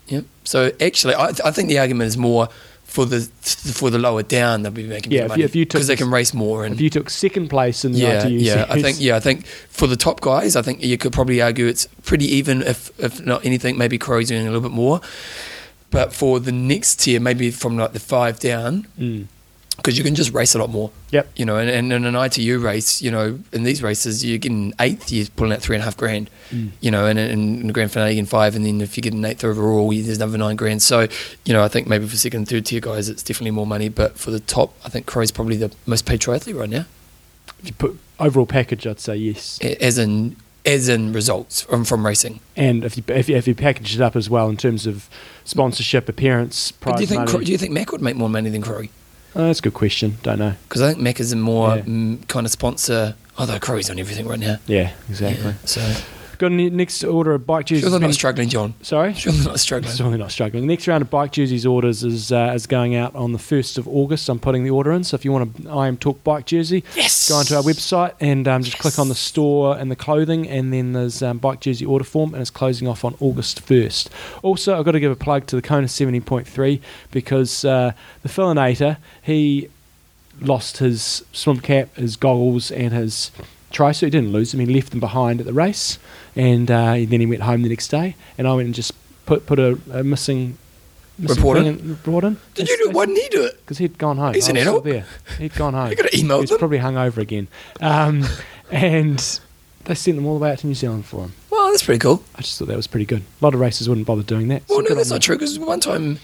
Yep. So actually, I, I think the argument is more for the for the lower down they'll be making Yeah, more if you- money if you took because they can race more and If you took second place in the yeah, ITU yeah. I think yeah, I think for the top guys, I think you could probably argue it's pretty even. If if not anything, maybe Crowe's doing a little bit more. But for the next tier, maybe from like the five down, Mm. Because you can just race a lot more. Yep. You know, and, and in an ITU race, you know, in these races, you're getting eighth, you're pulling out three and a half grand. Mm. You know, and in, the grand finale, you get five, and then if you get an eighth overall, you- there's another nine grand. So, you know, I think maybe for second and third tier guys, it's definitely more money. But for the top, I think Crowe's probably the most paid triathlete right now, If you put overall package, I'd say yes. as in as in results from, from racing. And if you if you, if you package it up as well in terms of sponsorship, appearance, But prize do you think money, Cro- do you think Mac would make more money than Crowe? Oh, that's a good question. Don't know. Because I think Mac is a more Yeah. mm, kind of sponsor. Although Crowe's on everything right now. Yeah, exactly. Yeah, so Got a next order of bike jerseys. sure they're not struggling, John. Sorry. Sure they're not struggling. Certainly not struggling. The next round of bike jerseys orders is uh, is going out on the first of August. I'm putting the order in. So if you want a IMTalk bike jersey, Yes. go onto our website and um, just click on the store and the clothing, and then there's um, bike jersey order form, and it's closing off on August 1st. Also, I've got to give a plug to the Kona 70.3 because uh, the Fillinator, he lost his swim cap, his goggles, and his tri-suit. He didn't lose them. He left them behind at the race, and uh, then he went home the next day. And I went and just put put a, a missing, missing Report in? in- report in. Did you do it? Why didn't he do it? Because he'd gone home. He's an adult. there. He'd gone home. You got to email He was them. probably hungover again. Um, and they sent them all the way out to New Zealand for him. Well, that's pretty cool. I just thought that was pretty good. A lot of races wouldn't bother doing that. so Well, no, that's not true. Because one time,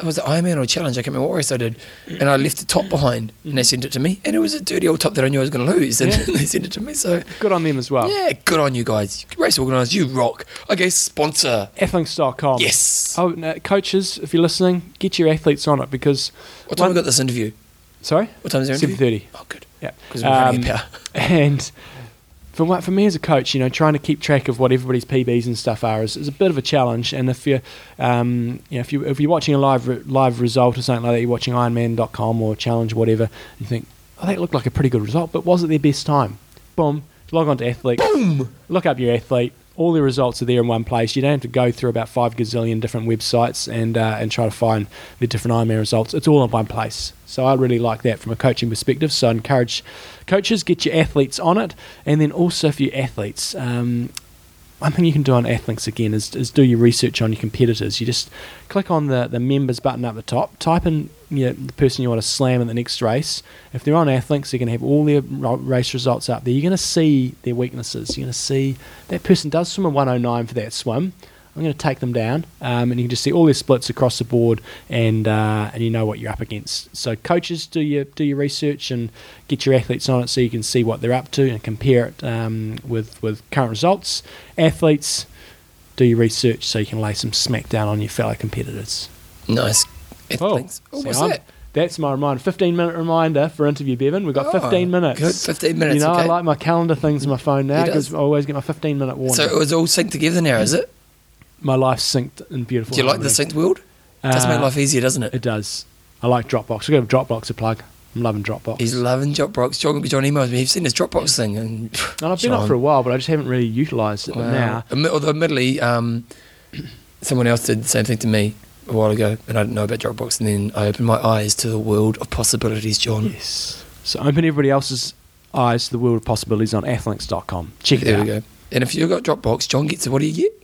it was the Ironman or Challenge. I can't remember what race I did, and I left the top behind, and they sent it to me, and it was a dirty old top that I knew I was going to lose, and Yeah. they sent it to me. So Good on them as well. yeah, good on you guys. Race organised, you rock. Okay, sponsor. Athlinks.com. Yes. Oh, no, coaches, if you're listening, get your athletes on it because. What time one- we got this interview? Sorry? What time is your interview? 7.30. Oh, good. Yeah. Because we're Um, a power. And for what- for me as a coach, you know, trying to keep track of what everybody's PBs and stuff are is, is a bit of a challenge. And if you're, um, you know, if you if you're watching a live re- live result or something like that, you're watching Ironman.com or Challenge, whatever, you think, oh, that looked like a pretty good result, but was it their best time? Boom, log on to Athlete, Boom. look up your athlete. All the results are there in one place. You don't have to go through about five gazillion different websites and uh, and try to find the different Ironman results. It's all in one place. So I really like that from a coaching perspective. So I encourage coaches get your athletes on it, and then also for your athletes. Um, one thing you can do on Athlinks again is, is do your research on your competitors. You just click on the, the members button up the top, type in you know, the person you want to slam in the next race. If they're on Athlinks, they're going to have all their race results up there. You're going to see their weaknesses. You're going to see that person does swim a 109 for that swim. I'm going to take them down, um, and you can just see all their splits across the board, and uh, and you know what you're up against. So coaches, do your do your research and get your athletes on it so you can see what they're up to and compare it um, with with current results. Athletes, do your research so you can lay some smack down on your fellow competitors. Nice. Oh, see, what's that? That's my reminder. 15 minute reminder for interview, Bevan. We've got Oh, 15 minutes. Good. 15 minutes. You know, okay. I like my calendar things on my phone now because I always get my 15 minute warning. so it was all synced together now, is it? My life's synced in beautiful. Do you like the synced world? It does make Uh, life easier, doesn't it? It does. I like Dropbox. Got a Dropbox to plug. I'm loving Dropbox. He's loving Dropbox. John, John emails me. He's seen his Dropbox thing, and and I've been John. up for a while, but I just haven't really utilised it. Wow. now, Although, admittedly, um, someone else did the same thing to me a while ago, and I didn't know about Dropbox. And then I opened my eyes to the world of possibilities, John. yes. So open everybody else's eyes to the world of possibilities on athlinks.com. Check it there out. we go. And if you've got Dropbox, John gets it. what do you get?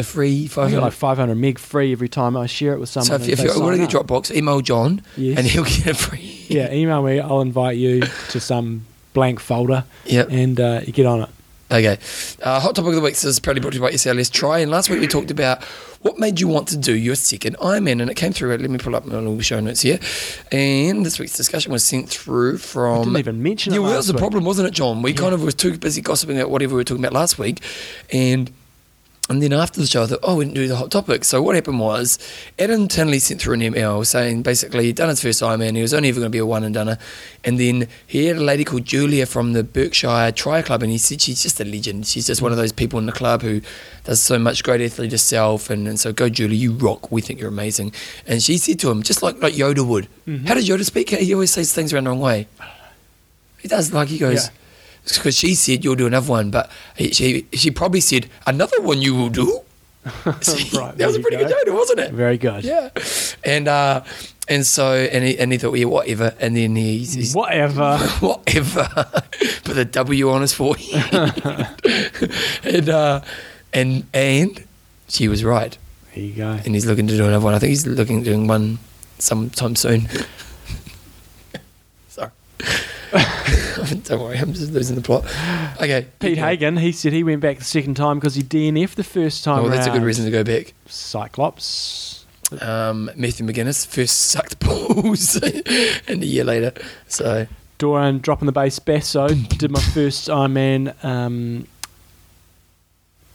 A free I five like 500 meg free every time I share it with someone. So if, if you're sign already up. Dropbox, email John, Yes. and he'll get a free. yeah, email me. I'll invite you to some blank folder, Yep. and uh, you get on it. Okay. Uh, hot topic of the week is proudly brought to you by SLS Tri. And last week we talked about what made you want to do your second Ironman, and it came through. Let me pull up my little show notes here. And this week's discussion was sent through I from. didn't even mention it. Yeah, well, that was the problem, wasn't it, John? We kind of was too busy gossiping about whatever we were talking about last week, and and then after the show, I thought, oh, we didn't do the hot topic. So what happened was, Adam Tinley sent through an email saying basically he'd done his first Ironman, he was only ever going to be a one and doneer, and then he had a lady called Julia from the Berkshire Tri Club, and he said she's just a legend. She's just one of those people in the club who does so much great athlete herself, and, and so go Julia, you rock. We think you're amazing. And she said to him, just like like Yoda would. Mm-hmm. How does Yoda speak? He always says things around the wrong way. He does like he goes. Yeah. Because she said you'll do another one, but she she probably said another one you will do. See, Right, that was a pretty go. good Yoda, wasn't it? Very good. Yeah, and uh, and so and he, and he thought yeah whatever, and then he he's, Whatever. whatever, put the W on his forehead, and uh, and and she was right, There you go. and he's looking to do another one. I think he's looking doing one sometime soon. Sorry. Don't worry, I'm just losing the plot. Okay, Pete yeah. Hagen, he said he went back the second time because he DNF the first time. Oh, that's a good reason to go back. Cyclops. Um, Matthew McGuinness first sucked balls, and a year later. So Doran dropping the bass basso. Did my first Ironman. Um,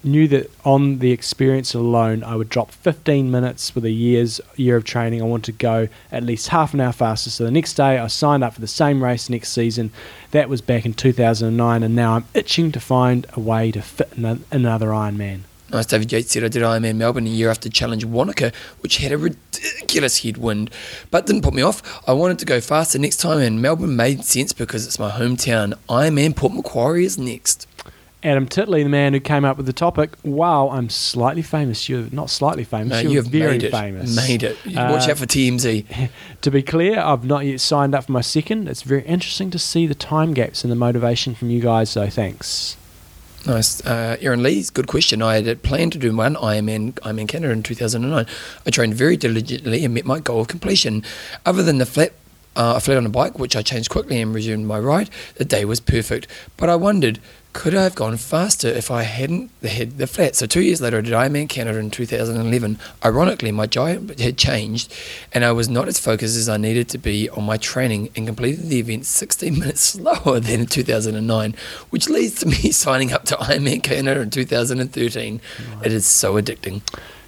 knew that on the experience alone, I would drop 15 minutes with a year's year of training. I wanted to go at least half an hour faster. So the next day, I signed up for the same race next season. That was back in 2009, and now I'm itching to find a way to fit ano- another Ironman. nice. David Yates said I did Ironman Melbourne a year after Challenge Wanaka, which had a ridiculous headwind, but didn't put me off. I wanted to go faster next time, and Melbourne made sense because it's my hometown. Ironman Port Macquarie is next. Adam Titley, the man who came up with the topic. Wow, I'm slightly famous. You're not slightly famous. No, you're very made it. famous. Made it. You Watch Uh, out for TMZ. To be clear, I've not yet signed up for my second. It's very interesting to see the time gaps and the motivation from you guys, so thanks. Nice. Uh, Aaron Lee's good question. I had planned to do one Ironman, in Canada in 2009. I trained very diligently and met my goal of completion. Other than the flat, uh, I flat on a bike, which I changed quickly and resumed my ride, the day was perfect. But I wondered, could I have gone faster if I hadn't had the flat? So two years later, I did Ironman Canada in 2011. Ironically, my diet had changed, and I was not as focused as I needed to be on my training, and completed the event 16 minutes slower than in 2009, which leads to me signing up to Ironman Canada in 2013. It is so addicting.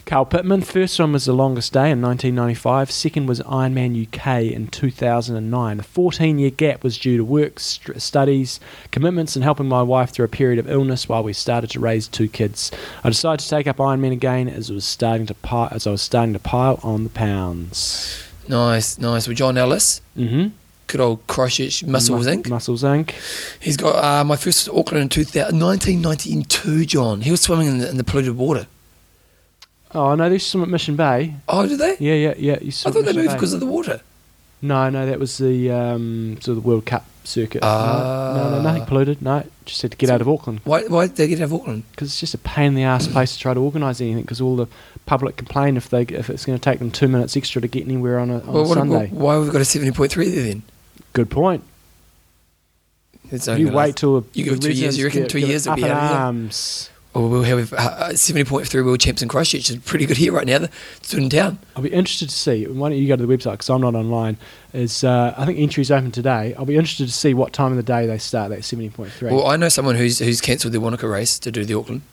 Carl Pittman. First one was the longest day in 1995. Second was Ironman UK in 2009. The 14 year gap was due to work, st- studies, commitments, and helping my wife through a period of illness while we started to raise two kids. I decided to take up Ironman again as it was starting to pi- as I was starting to pile on the pounds. Nice, nice. With John Ellis, Mm-hmm. good old Christchurch Muscles Inc. Muscles Inc. He's got uh, my first Auckland in 2000, 1992, John. He was swimming in the, in the polluted water. Oh no, there's some at Mission Bay. Oh, did they? Yeah, yeah, yeah. You I thought they Mission moved Bay. because of the water. No, no, that was the um, sort of the World Cup circuit. no, no, no, nothing Ah. polluted. No, just had to get out of Auckland Why, why did they get out of Auckland? because it's just a pain in the ass place to try to organise anything because all the public complain if they if it's going to take them two minutes extra to get anywhere on a, on Well, a what, Sunday. why have we got a 70.3 there then? Good point. It's you wait till you the give it two years, you reckon two years it'll be out of here? arms. Well, we'll have uh, 70.3 world champs in Christchurch. is pretty good here right now. It's in town. I'll be interested to see. Why don't you go to the website because I'm not online. Is uh, I think entries open today. I'll be interested to see what time of the day they start that seventy point three. Well, I know someone who's who's cancelled their Wanaka race to do the Auckland.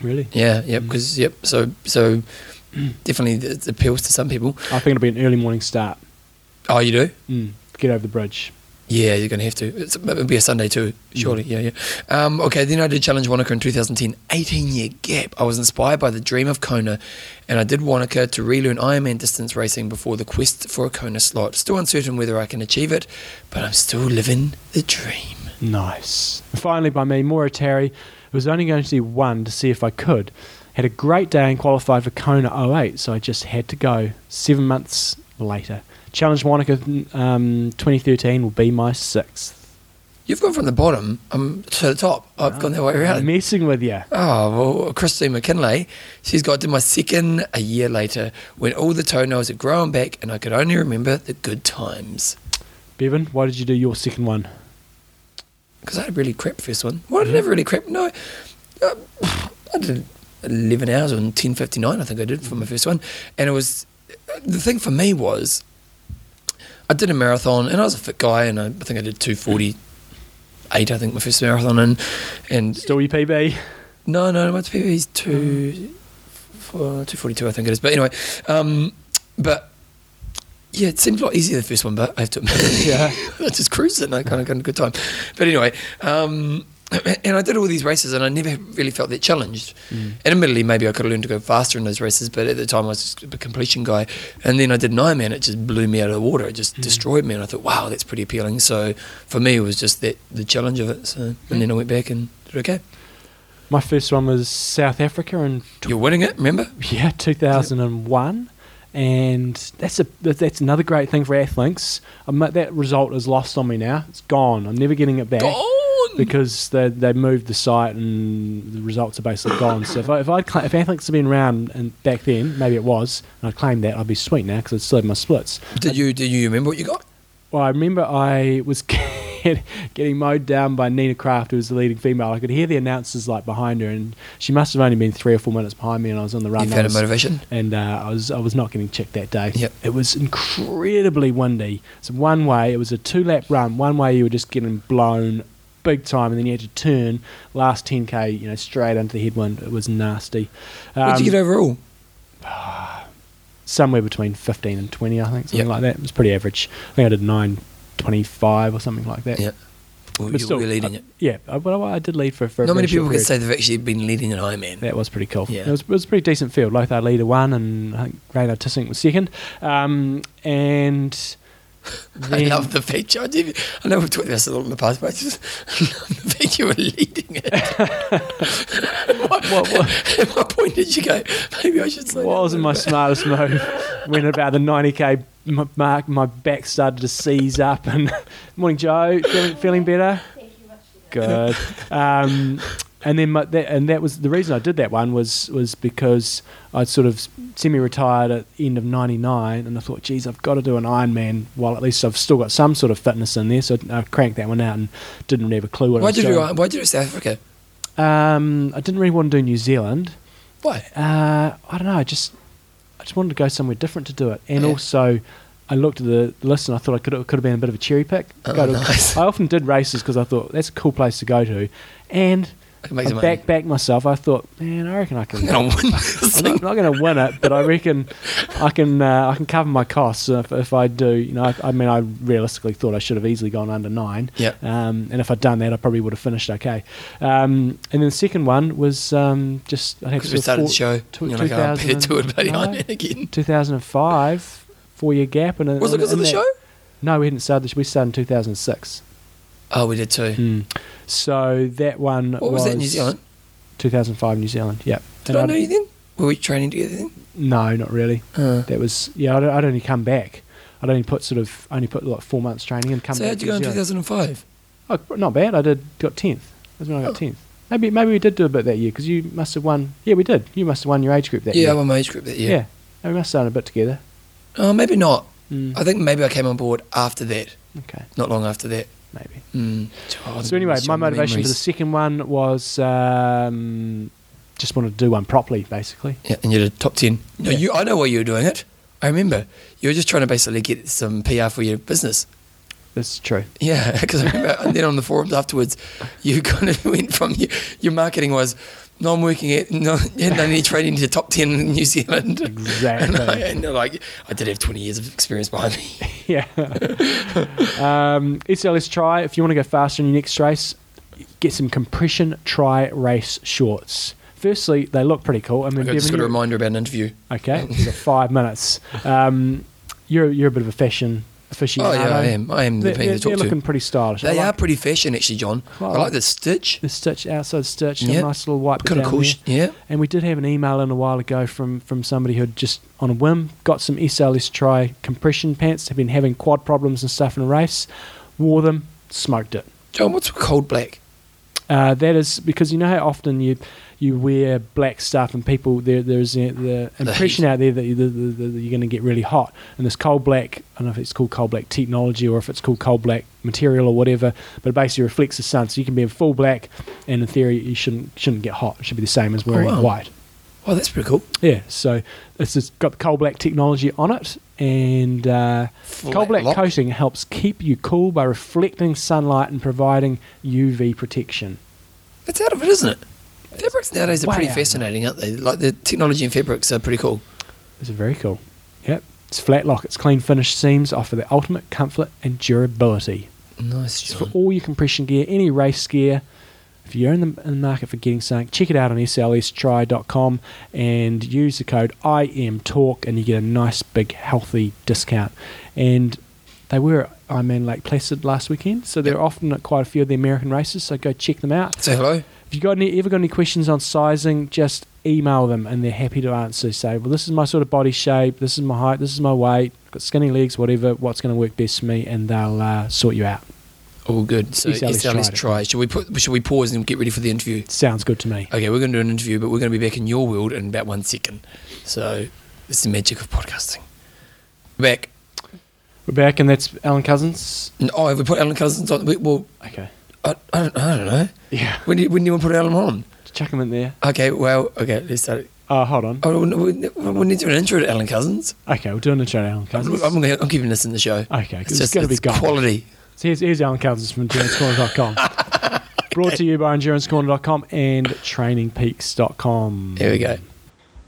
really? Yeah, yep. Mm. Because yep. So so definitely it appeals to some people. I think it'll be an early morning start. Oh, you do? Mm, get over the bridge. Yeah, you're going to have to. It's, it'll be a Sunday too, surely. Yeah, yeah. Um, okay, then I did Challenge Wanaka in 2010. 18 year gap. I was inspired by the dream of Kona, and I did Wanaka to relearn Ironman distance racing before the quest for a Kona slot. Still uncertain whether I can achieve it, but I'm still living the dream. Nice. Finally, by me, Maura Terry. It was only going to do one to see if I could. Had a great day and qualified for Kona 08, so I just had to go. Seven months later. Challenge Wanaka um, 2013 will be my sixth. You've gone from the bottom um, to the top. I've gone the way I'm around. messing with you. Oh, well, Christine McKinley, she's got to my second a year later when all the toenails had grown back and I could only remember the good times. Bevan, why did you do your second one? Because I had a really crap first one. Well, I didn't have a really crap. No, uh, I did 11 hours on 10.59, I think I did for my first one. And it was, the thing for me was, I did a marathon and I was a fit guy and I, I think I did 248, I think, my first marathon. And, and Still your PB. No, no, my PB is two, 242, I think it is. But anyway, um, but yeah, it seemed a lot easier the first one, but I have to admit, Yeah. I just cruised it and I kind of got a good time. But anyway, um, and I did all these races and I never really felt that challenged. Mm. And admittedly, maybe I could have learned to go faster in those races, but at the time I was just a completion guy. And then I did an Ironman, it just blew me out of the water. It just Mm. destroyed me. And I thought, wow, that's pretty appealing. So for me, it was just that the challenge of it. So, and then I went back and did okay. My first one was South Africa in You're winning it, remember? Yeah, 2001. And that's a that's another great thing for athletes. Um, that result is lost on me now. It's gone. I'm never getting it back Gone! Because they they moved the site and the results are basically gone. So if I, if I'd cla if athletes had been around and back then, maybe it was, and I claimed that, I'd be sweet now because I'd still have my splits. Did you did you remember what you got? Well, I remember I was getting mowed down by Nina Kraft, who was the leading female. I could hear the announcers like behind her, and she must have only been three or four minutes behind me, and I was on the run. You I found a motivation. and uh, I was I was not getting checked that day. Yep. It was incredibly windy. So one way it was a two lap run. One way you were just getting blown big time, and then you had to turn last 10k, you know, straight into the headwind. It was nasty. what did you Um, get overall? Somewhere between 15 and 20, I think, something Yep. like that. It was pretty average. I think I did 925 or something like that. Yeah. Well, But still, leading I- it. Yeah, I, but I, did lead for, for Not many people period. say they've actually been leading an Ironman. That was pretty cool. Yeah. It was, it was a pretty decent field. Lothar Leder one, and I think Raynard Tissink was second. Um, and I love the fact you, I, did, I know we've talked about this a lot in the past, but I just love the fact you were leading it. what, What- what- At what point did you go, maybe I should slow what down wasn't my little smartest move when about the 90k mark, my back started to seize up. And morning, Joe. Feeling, feeling better? Good. Um, and then my, that, and that was the reason I did that one was was because I sort of semi-retired at the end of '99, and I thought, geez, I've got to do an Ironman while at least I've still got some sort of fitness in there. So I cranked that one out and didn't really have a clue what bit. I Why was did you doing. Why did you do South Africa? Um, I didn't really want to do New Zealand. Why? Uh, I don't know. I just I just wanted to go somewhere different to do it, and Yeah. also I looked at the list and I thought I could it could have been a bit of a cherry pick. Oh, Go to- nice. I often did races because I thought that's a cool place to go to, and I can I some money. back back myself. I thought, man, I reckon I can. I'm win this I'm not, not going to win it, but I reckon I can. Uh, I can cover my costs if, if I do. You know, I, I mean, I realistically thought I should have easily gone under nine. Yeah. Um, and if I'd done that, I probably would have finished okay. Um, and then the second one was um, just I think Because we started the show. two- You're like, oh, I better 2000 do it no. on again. 2005, four year gap. And Was it because of the show? No, we hadn't started. The, we started in 2006. Oh, we did too. Mm. So that one What was that, New Zealand? 2005 New Zealand. Yeah. Did I know you then? Were we training together then? No, not really. Uh, That was yeah. I'd, I'd only come back. I'd only put sort of only put like four months training and come so back. how'd you go in 2005? Oh, not bad. I did got tenth. That's when I got Oh. tenth. Maybe maybe we did do a bit that year because you must have won. Yeah, we did. You must have won your age group that Yeah, I year. won my age group that year. yeah. Yeah, we must have done a bit together. Oh, maybe not. Mm. I think maybe I came on board after that. Okay, Not long after that. Maybe. Mm. Oh, So anyway, my strong motivation for the second one was um, just wanted to do one properly, basically. Yeah, and you're the top 10. No, Yeah. you. I know why you were doing it. I remember. You were just trying to basically get some PR for your business. That's true. Yeah, because I remember, and then on the forums afterwards, you kind of went from your, your marketing was, no, I'm working at, no, yeah, no need training to the top 10 in New Zealand. Exactly. And, I, and like, I did have 20 years of experience behind me. yeah. um, SLS Tri. If you want to go faster in your next race, get some compression tri race shorts. Firstly, they look pretty cool. I mean, I just got a reminder about an interview. okay, five minutes. Um, you're you're a bit of a fashion aficionado. Oh, yeah, I am. I am the They're, they're, to they're to. looking pretty stylish. I They are like pretty fashion, actually, John. Well, I like the stitch. the stitch outside stitch. Yeah. Nice little white. Kind of cool. Yeah. And we did have an email in a while ago from, from somebody who had just, on a whim, got some SLS Tri compression pants, had been having quad problems and stuff in a race, wore them, smoked it. John, what's cold black? Uh, that is because you know how often you you wear black stuff and people there there's the, the impression out there that, you, the, the, the, you're going to get really hot and this cold black I don't know if it's called cold black technology or if it's called cold black material or whatever but it basically reflects the sun so you can be in full black and in theory you shouldn't shouldn't get hot it should be the same as wearing wow. white Oh, that's pretty cool. yeah so it's just got the cold black technology on it and uh, cold black lock. coating helps keep you cool by reflecting sunlight and providing UV protection It's out of it, isn't it? Fabrics nowadays are pretty out fascinating, aren't they? Like the technology in fabrics are pretty cool. It's very cool. Yep. It's flat lock. Its clean finished seams offer the ultimate comfort and durability. Nice, It's for all your compression gear, any race gear. If you're in the, in the market for getting something, check it out on slstri.com and use the code IMTalk and you get a nice big healthy discount. And they were at Ironman Lake Placid last weekend, so they're often at quite a few of the American races, so go check them out. Say hello. If you got any, ever got any questions on sizing, just email them and they're happy to answer. Say, well, this is my sort of body shape, this is my height, this is my weight, I've got skinny legs, whatever. What's going to work best for me, and they'll uh, sort you out. All good. So tried try. Should we put? Should we pause and get ready for the interview? Sounds good to me. Okay, we're going to do an interview, but we're going to be back in your world in about one second. So this is the magic of podcasting. We're back. We're back, and that's Alan Couzens. Oh, have we put Alan Couzens on? we- Well, Okay. I, I, don't, I don't know. Yeah. When do, you, when do you want to put Alan on? Chuck him in there. Okay, well, okay, let's start. it. Oh, hold on. Oh, we, we, we need to do an intro to Alan Couzens. Okay, we're doing a show to Alan I'm, Couzens. I'm, gonna, I'm keeping this in the show. okay, It's it's, going to be gone. quality. So here's, here's Alan Couzens from EnduranceCorner.com. Brought to you by EnduranceCorner.com and TrainingPeaks.com. There we go.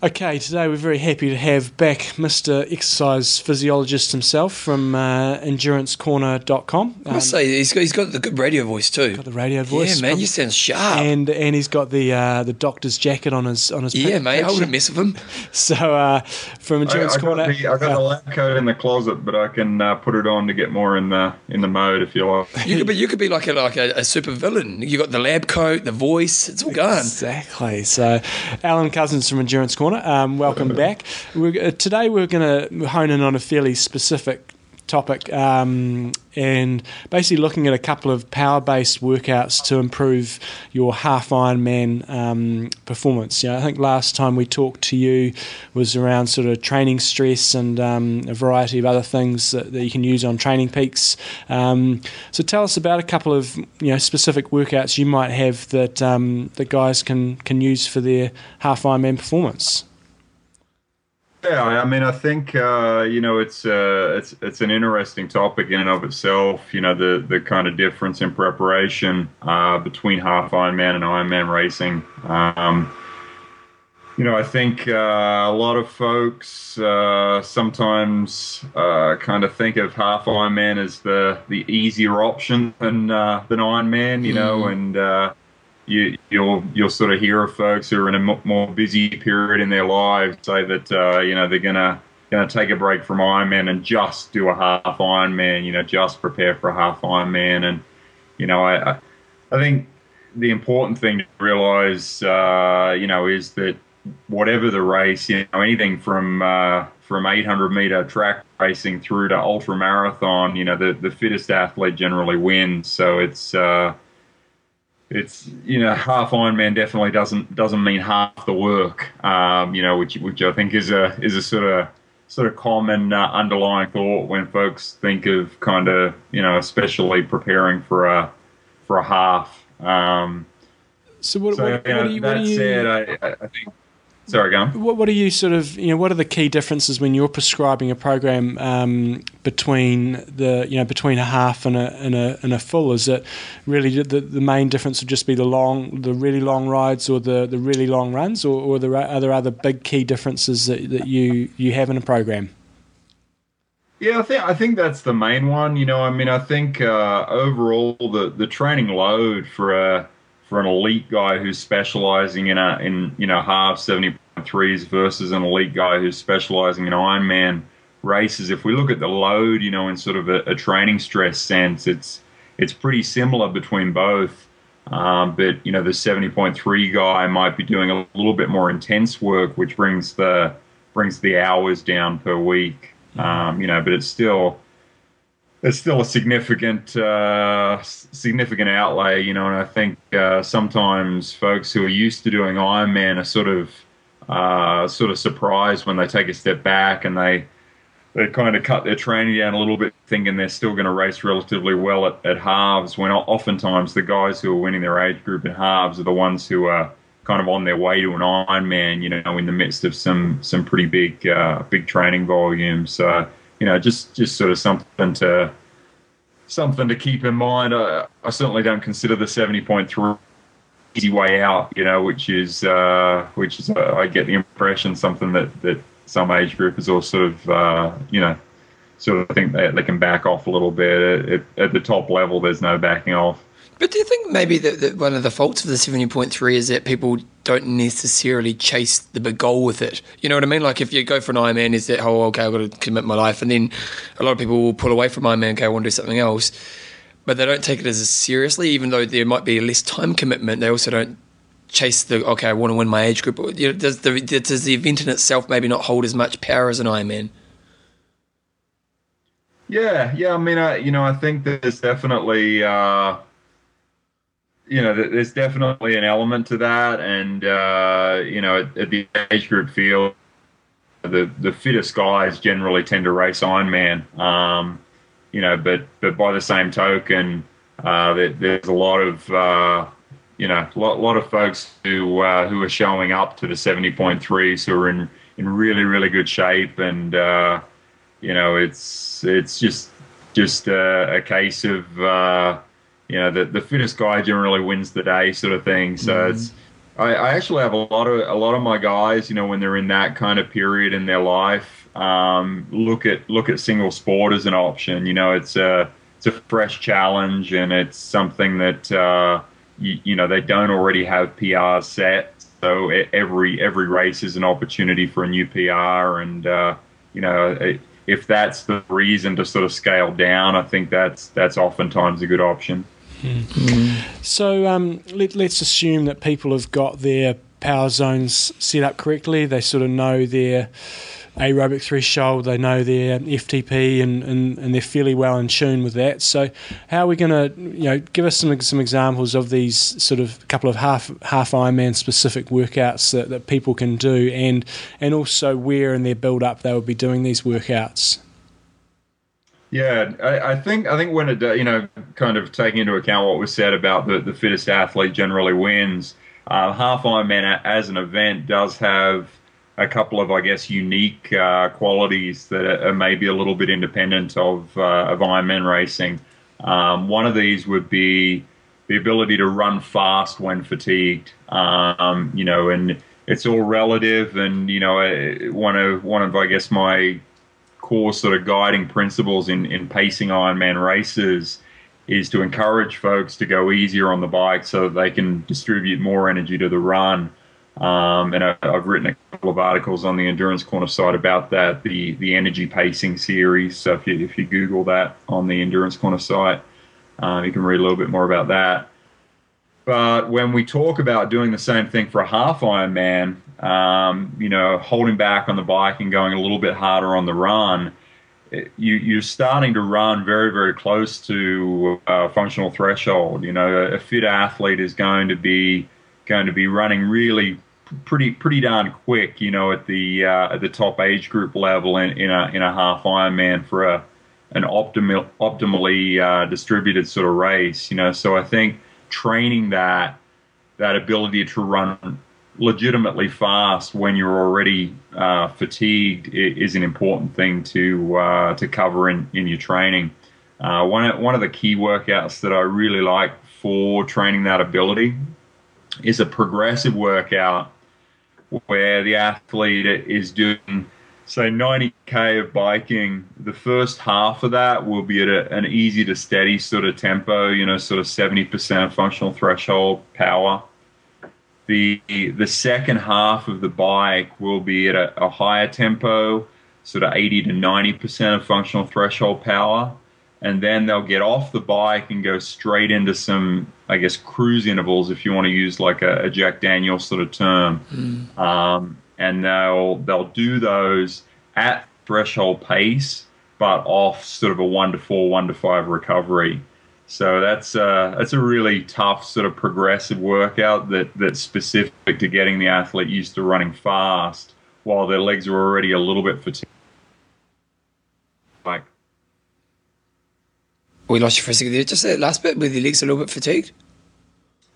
Okay, today we're very happy to have back Mr. Exercise Physiologist himself from uh, EnduranceCorner.com. I must say, he's got, he's got the good radio voice too. Um, got the radio voice. Yeah, man, you sound sharp. and and he's got the uh, the doctor's jacket on his on his yeah, pic- mate, I picture. wouldn't mess with him. So uh, from I, Endurance I got Corner, the, I got the lab coat in the closet, but I can uh, put it on to get more in the in the mode if you like. You could be, you could be like a like a, a super villain. You got the lab coat, the voice, it's all gone. Exactly. So, Alan Couzens from Endurance Corner, um, welcome back. We're, uh, today we're going to hone in on a fairly specific topic um, and basically looking at a couple of power based workouts to improve your half Ironman um, performance. You know, I think last time we talked to you was around sort of training stress and um, a variety of other things that, that you can use on training peaks. Um, so tell us about a couple of you know specific workouts you might have that um, that guys can can use for their half Ironman performance. Yeah, I mean, I think uh, you know it's uh, it's it's an interesting topic in and of itself. You know, the the kind of difference in preparation uh, between half Ironman and Ironman racing. Um, you know, I think uh, a lot of folks uh, sometimes uh, kind of think of half Ironman as the the easier option than than Ironman. You know, and you, you'll you'll sort of hear of folks who are in a more busy period in their lives say that uh, you know they're gonna gonna take a break from Ironman and just do a half Ironman, you know, just prepare for a half Ironman, and you know, I I think the important thing to realize, uh, you know, is that whatever the race, you know, anything from uh, from 800 meter track racing through to ultra marathon, you know, the the fittest athlete generally wins. So it's uh, it's you know half Ironman definitely doesn't doesn't mean half the work. Um, you know, which which I think is a is a sort of sort of common uh, underlying thought when folks think of kind of you know especially preparing for a for a half. Um, so what, so, what, you, that what do you, said, I, I think Sorry, go on. What, what are you sort of, you know, what are the key differences when you're prescribing a program um, between the, you know, between a half and a, and a, and a full? Is it really the, the main difference would just be the long, the really long rides or the, the really long runs, or, or there are, are there other big key differences that, that you, you have in a program? Yeah, I think I think that's the main one. You know, I mean, I think uh, overall the the training load for a for an elite guy who's specializing in a in you know half 70.3s versus an elite guy who's specializing in Ironman races. If we look at the load, you know, in sort of a, a training stress sense, it's it's pretty similar between both. Um, but you know, the seventy point three guy might be doing a little bit more intense work, which brings the brings the hours down per week. Um, you know, but it's still it's still a significant uh, significant outlay, you know. And I think uh, sometimes folks who are used to doing Ironman are sort of uh, sort of surprised when they take a step back and they they kind of cut their training down a little bit, thinking they're still going to race relatively well at, at halves. When oftentimes the guys who are winning their age group in halves are the ones who are kind of on their way to an Ironman, you know, in the midst of some some pretty big uh, big training volumes. You know, just just sort of something to something to keep in mind. I, I certainly don't consider the seventy point three easy way out, you know, which is uh, which is uh, I get the impression something that that some age groupers all sort of uh, you know sort of think that they can back off a little bit. At, at the top level, there's no backing off. But do you think maybe that, that one of the faults of the 70.3 is that people don't necessarily chase the big goal with it? You know what I mean? Like if you go for an Ironman, is that, oh, okay, I've got to commit my life. And then a lot of people will pull away from Ironman, okay, I want to do something else. But they don't take it as seriously, even though there might be less time commitment. They also don't chase the, okay, I want to win my age group. You know, does, the, does the event in itself maybe not hold as much power as an Ironman? Yeah, yeah. I mean, I, you know, I think there's definitely, uh, you know, there's definitely an element to that, and uh, you know, at, at, the age group field, the the fittest guys generally tend to race Ironman. Um, you know, but but by the same token, uh, there, there's a lot of uh, you know, a lot, lot of folks who uh, who are showing up to the 70.3s who are in in really really good shape, and uh, you know, it's it's just just a, a case of uh, you know, the, the fittest guy generally wins the day, sort of thing. So mm. it's I, I, actually have a lot of a lot of my guys, you know, when they're in that kind of period in their life, um, look at look at single sport as an option. You know, it's a it's a fresh challenge, and it's something that uh, you, you know they don't already have PRs set. So every every race is an opportunity for a new PR, and uh, you know. if that's the reason to sort of scale down, I think that's that's oftentimes a good option. Mm. So um, let, us assume that people have got their power zones set up correctly. They sort of know their aerobic threshold, they know their FTP, and, and, and they're fairly well in tune with that. So, how are we going to, you know, give us some some examples of these sort of couple of half half Ironman specific workouts that, that people can do, and and also where in their build up they will be doing these workouts. Yeah, I, I, think I think when it you know kind of taking into account what was said about the, the fittest athlete generally wins, uh, half Ironman as an event does have a, couple of, I guess, unique uh, qualities that are, are, maybe a little bit independent of uh, of Ironman racing. Um, one of these would be the ability to run fast when fatigued. Um, you know, and it's all relative. And you know, one of one of I guess my core sort of guiding principles in in pacing Ironman races is to encourage folks to go easier on the bike so that they can distribute more energy to the run. Um, and I, have written a couple of articles on the Endurance Corner site about that, the the energy pacing series. So if you if you Google that on the Endurance Corner site, uh, you can read a little bit more about that. But when we talk about doing the same thing for a half Ironman, um, you know, holding back on the bike and going a little bit harder on the run, you, you're starting to run very, very close to a functional threshold. You know, a, a fit athlete is going to be going to be running really pretty pretty darn quick. You know, at the uh, at the top age group level in, in a in a half Ironman for a an optimal optimally uh, distributed sort of race. You know, so I think training that that ability to run legitimately fast when you're already uh, fatigued is an important thing to uh, to cover in, in your training. Uh, one of, one of the key workouts that I really like for training that ability is a progressive workout where the athlete is doing say 90k of biking the first half of that will be at a, an easy to steady sort of tempo you know sort of 70% of functional threshold power the the second half of the bike will be at a, a higher tempo sort of 80 to 90% of functional threshold power and then they'll get off the bike and go straight into some, I guess, cruise intervals, if you want to use like a, a Jack Daniels sort of term. Mm. Um, and they'll they'll do those at threshold pace, but off sort of a one to four, one to five recovery. So that's uh, that's a really tough sort of progressive workout that that's specific to getting the athlete used to running fast while their legs are already a little bit fatigued. Like we lost you for a second. Just that last bit with your legs a little bit fatigued.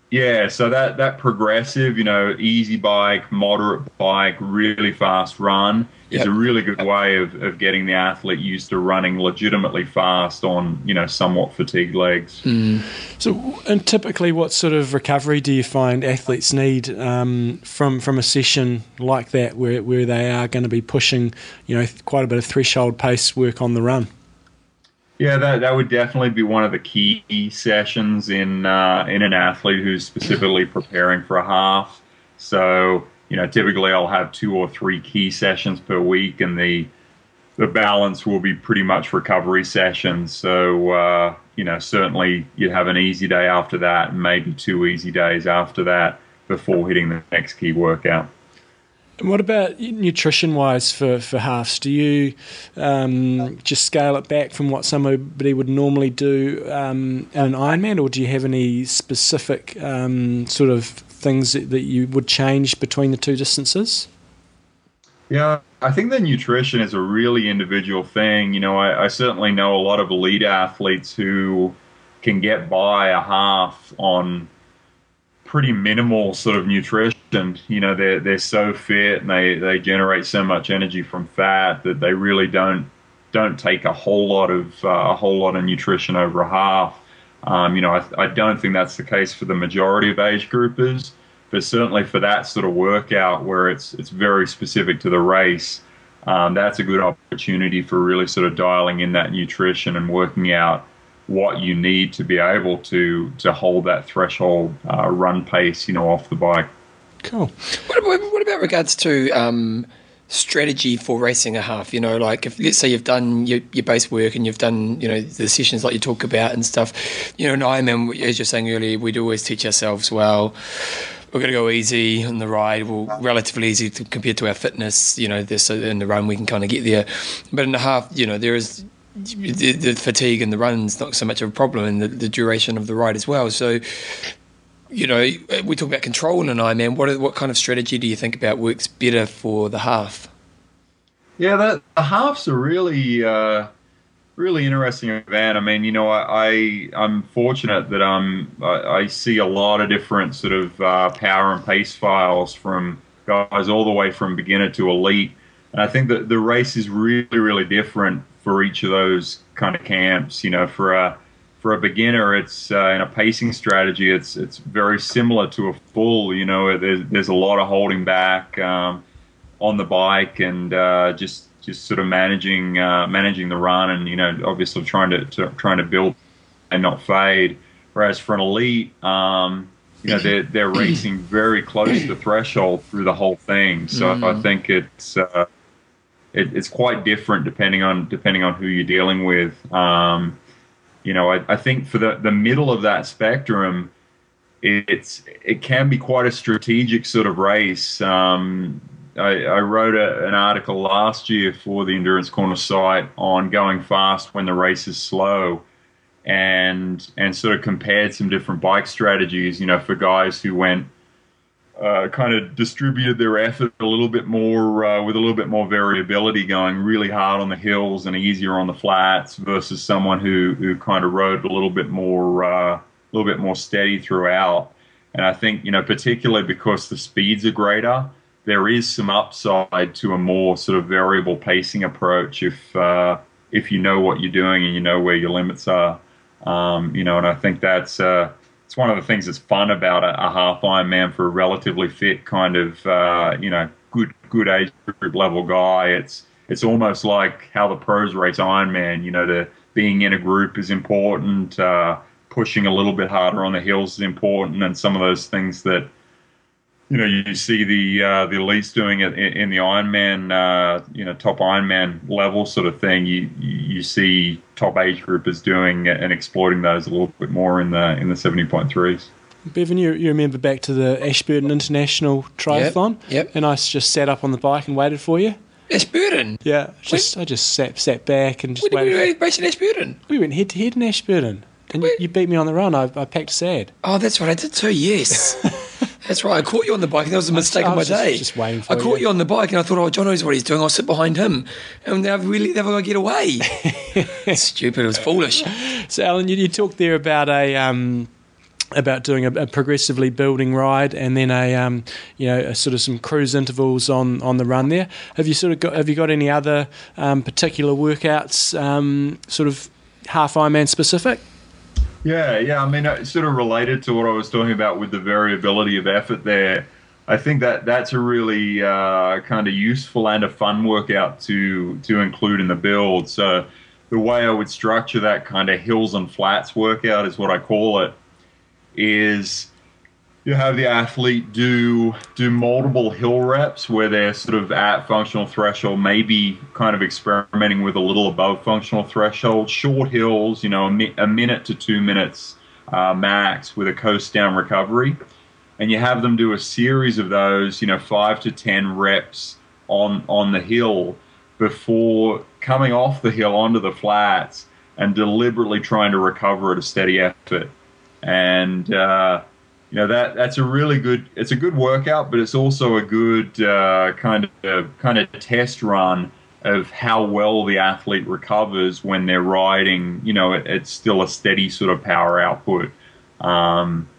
Yeah, so that that progressive, you know, easy bike, moderate bike, really fast run yep. is a really good way of, of getting the athlete used to running legitimately fast on, you know, somewhat fatigued legs. Mm. So, and typically, what sort of recovery do you find athletes need um, from from a session like that, where where they are going to be pushing, you know, quite a bit of threshold pace work on the run? Yeah, that, that would definitely be one of the key sessions in uh, in an athlete who's specifically preparing for a half. So, you know, typically I'll have two or three key sessions per week, and the the balance will be pretty much recovery sessions. So, uh, you know, certainly you'd have an easy day after that, and maybe two easy days after that before hitting the next key workout. And what about nutrition wise for, for halves? Do you um, just scale it back from what somebody would normally do um, an Ironman, or do you have any specific um, sort of things that, that you would change between the two distances? Yeah, I think the nutrition is a really individual thing. You know, I, I certainly know a lot of elite athletes who can get by a half on pretty minimal sort of nutrition. And you know, they're they're so fit and they, they generate so much energy from fat that they really don't don't take a whole lot of uh, a whole lot of nutrition over a half. Um, you know, I, I don't think that's the case for the majority of age groupers, but certainly for that sort of workout where it's it's very specific to the race, um, that's a good opportunity for really sort of dialing in that nutrition and working out what you need to be able to to hold that threshold uh, run pace, you know, off the bike. Cool. What about, what about regards to um, strategy for racing a half? You know, like if let's say you've done your, your base work and you've done you know the sessions like you talk about and stuff. You know, and Ironman, as you're saying earlier, we'd always teach ourselves well we're going to go easy on the ride, well, relatively easy to, compared to our fitness. You know, this in the run we can kind of get there, but in the half, you know, there is the, the, fatigue and the run's not so much of a problem, and the, the, duration of the ride as well. So, you know, we talk about control in an Ironman. What what kind of strategy do you think about works better for the half? Yeah, that, the half's a really uh, really interesting event. I mean, you know, I, I am fortunate that um I, I, see a lot of different sort of uh, power and pace files from guys all the way from beginner to elite. And I think that the race is really, really different for each of those kind of camps. You know, for a for a beginner, it's uh, in a pacing strategy. It's it's very similar to a full. You know, there's there's a lot of holding back um, on the bike and uh, just just sort of managing uh, managing the run and you know obviously trying to, to, trying to build and not fade. Whereas for an elite, um, you know they're they're racing very close to the threshold through the whole thing. So mm. I think it's uh, it, it's quite different depending on depending on who you're dealing with. Um, you know, I, I think for the the middle of that spectrum, it's it can be quite a strategic sort of race. Um, I, I wrote a, an article last year for the Endurance Corner site on going fast when the race is slow, and and sort of compared some different bike strategies. You know, for guys who went uh, kind of distributed their effort a little bit more uh, with a little bit more variability, going really hard on the hills and easier on the flats, versus someone who who kind of rode a little bit more uh, a little bit more steady throughout. And I think you know, particularly because the speeds are greater there is some upside to a more sort of variable pacing approach if uh, if you know what you're doing and you know where your limits are. Um, you know, and I think that's uh, it's one of the things that's fun about a, a half Ironman for a relatively fit kind of uh, you know good good age group level guy. It's it's almost like how the pros race Ironman. You know, the being in a group is important. Uh, pushing a little bit harder on the hills is important, and some of those things that you know, you see the uh, the elites doing it in, in the Ironman, uh, you know, top Ironman level sort of thing. You you see top age groupers doing and exploiting those a little bit more in the in the seventy point threes. Bevan, you, you remember back to the Ashburton International Triathlon? Yep. yep. And I just sat up on the bike and waited for you. Ashburton. Yeah, just when? I just sat sat back and just when waited. Did we race in Ashburton? We went head to head in Ashburton, and you, you, beat me on the run. I, I packed sad. Oh, that's right, I did too. Yes. That's right. I caught you on the bike, and that was a mistake of my just, day. Just waiting for I caught you. you on the bike, and I thought, oh, John knows what he's doing. I'll sit behind him, and they've really never going to get away. Stupid. It was foolish. So, Alan, you, you talked there about a. Um, about doing a, a, progressively building ride and then a um, you know a sort of some cruise intervals on, on the run there. Have you sort of got have you got any other um, particular workouts um, sort of half Ironman specific? Yeah, yeah. I mean, it's sort of related to what I was talking about with the variability of effort there. I think that that's a really uh, kind of useful and a fun workout to to include in the build. So the way I would structure that kind of hills and flats workout is what I call it. Is you have the athlete do do multiple hill reps where they're sort of at functional threshold, maybe kind of experimenting with a little above functional threshold, short hills, you know, a, mi- a minute to two minutes uh, max with a coast down recovery, and you have them do a series of those, you know, five to ten reps on on the hill before coming off the hill onto the flats and deliberately trying to recover at a steady effort, and uh, you know that that's a really good it's a good workout but it's also a good uh, kind of kind of test run of how well the athlete recovers when they're riding you know it, it's still a steady sort of power output. Um,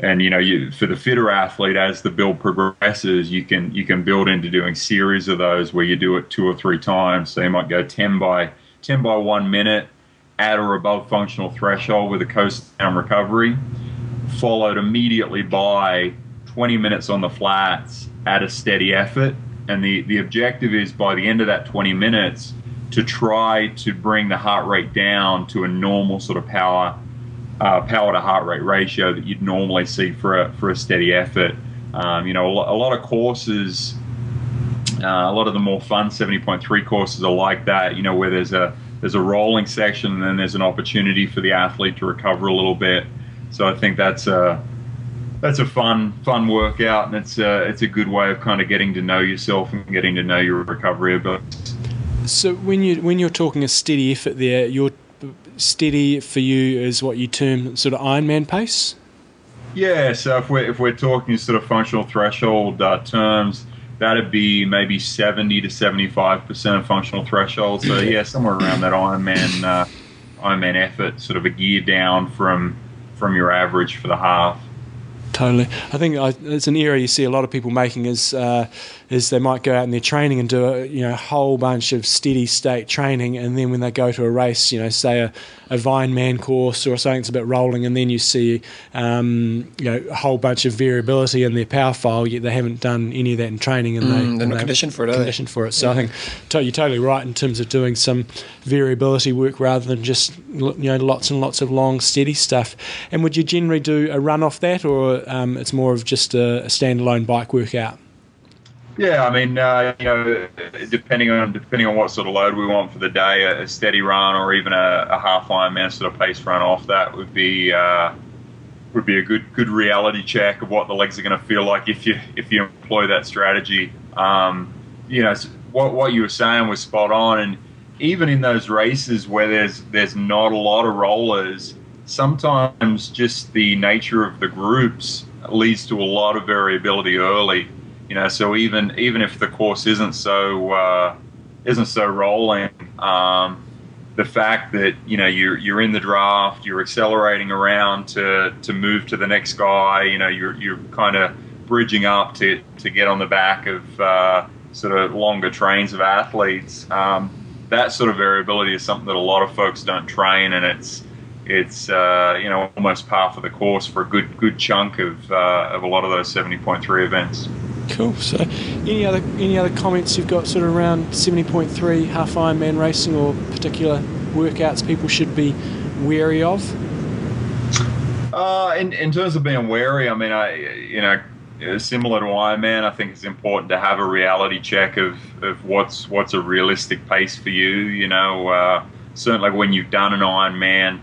and you know you, for the fitter athlete as the build progresses you can you can build into doing series of those where you do it two or three times. So you might go 10 by 10 by one minute at or above functional threshold with a coast down recovery followed immediately by 20 minutes on the flats at a steady effort. And the, the objective is by the end of that 20 minutes to try to bring the heart rate down to a normal sort of power uh, power to heart rate ratio that you'd normally see for a, for a steady effort. Um, you know, a, lot of courses, uh, a lot of the more fun 70.3 courses are like that. You know, where there's a there's a rolling section and then there's an opportunity for the athlete to recover a little bit. So I think that's a that's a fun fun workout, and it's a, it's a good way of kind of getting to know yourself and getting to know your recovery abilities. So when you when you're talking a steady effort there, your steady for you is what you term sort of Ironman pace. Yeah, so if we're if we're talking sort of functional threshold uh, terms, that'd be maybe seventy to seventy five percent of functional threshold. So yeah, somewhere around that Ironman uh, Ironman effort, sort of a gear down from from your average for the half. Totally. I think I, it's an error you see a lot of people making is uh, is they might go out in their training and do a you know whole bunch of steady state training, and then when they go to a race, you know, say a, a Vineman course or something that's a bit rolling, and then you see um, you know a whole bunch of variability in their power file, yet they haven't done any of that in training, and Mm, they, they're not they- conditioned for it. Conditioned for it. So I think to- you're totally right in terms of doing some variability work rather than just you know lots and lots of long steady stuff. And would you generally do a run off that, or um, it's more of just a, a standalone bike workout? Yeah, I mean, uh, you know, depending on depending on what sort of load we want for the day, a, a steady run or even a, a half Ironman sort of pace run off that would be uh, would be a good good reality check of what the legs are going to feel like if you if you employ that strategy. Um, you know, what what you were saying was spot on, and even in those races where there's there's not a lot of rollers, sometimes just the nature of the groups leads to a lot of variability early. You know, so even even if the course isn't so uh, isn't so rolling, um, the fact that you know you're you're in the draft, you're accelerating around to to move to the next guy. You know, you're you're kind of bridging up to to get on the back of uh, sort of longer trains of athletes. Um, that sort of variability is something that a lot of folks don't train, and it's it's uh, you know almost par for the course for a good good chunk of uh, of a lot of those seventy point three events. Cool. So, any other any other comments you've got sort of around seventy point three half Ironman racing or particular workouts people should be wary of? Uh, in, in terms of being wary, I mean, I you know, similar to Ironman, I think it's important to have a reality check of, of what's what's a realistic pace for you. You know, uh, certainly when you've done an Ironman,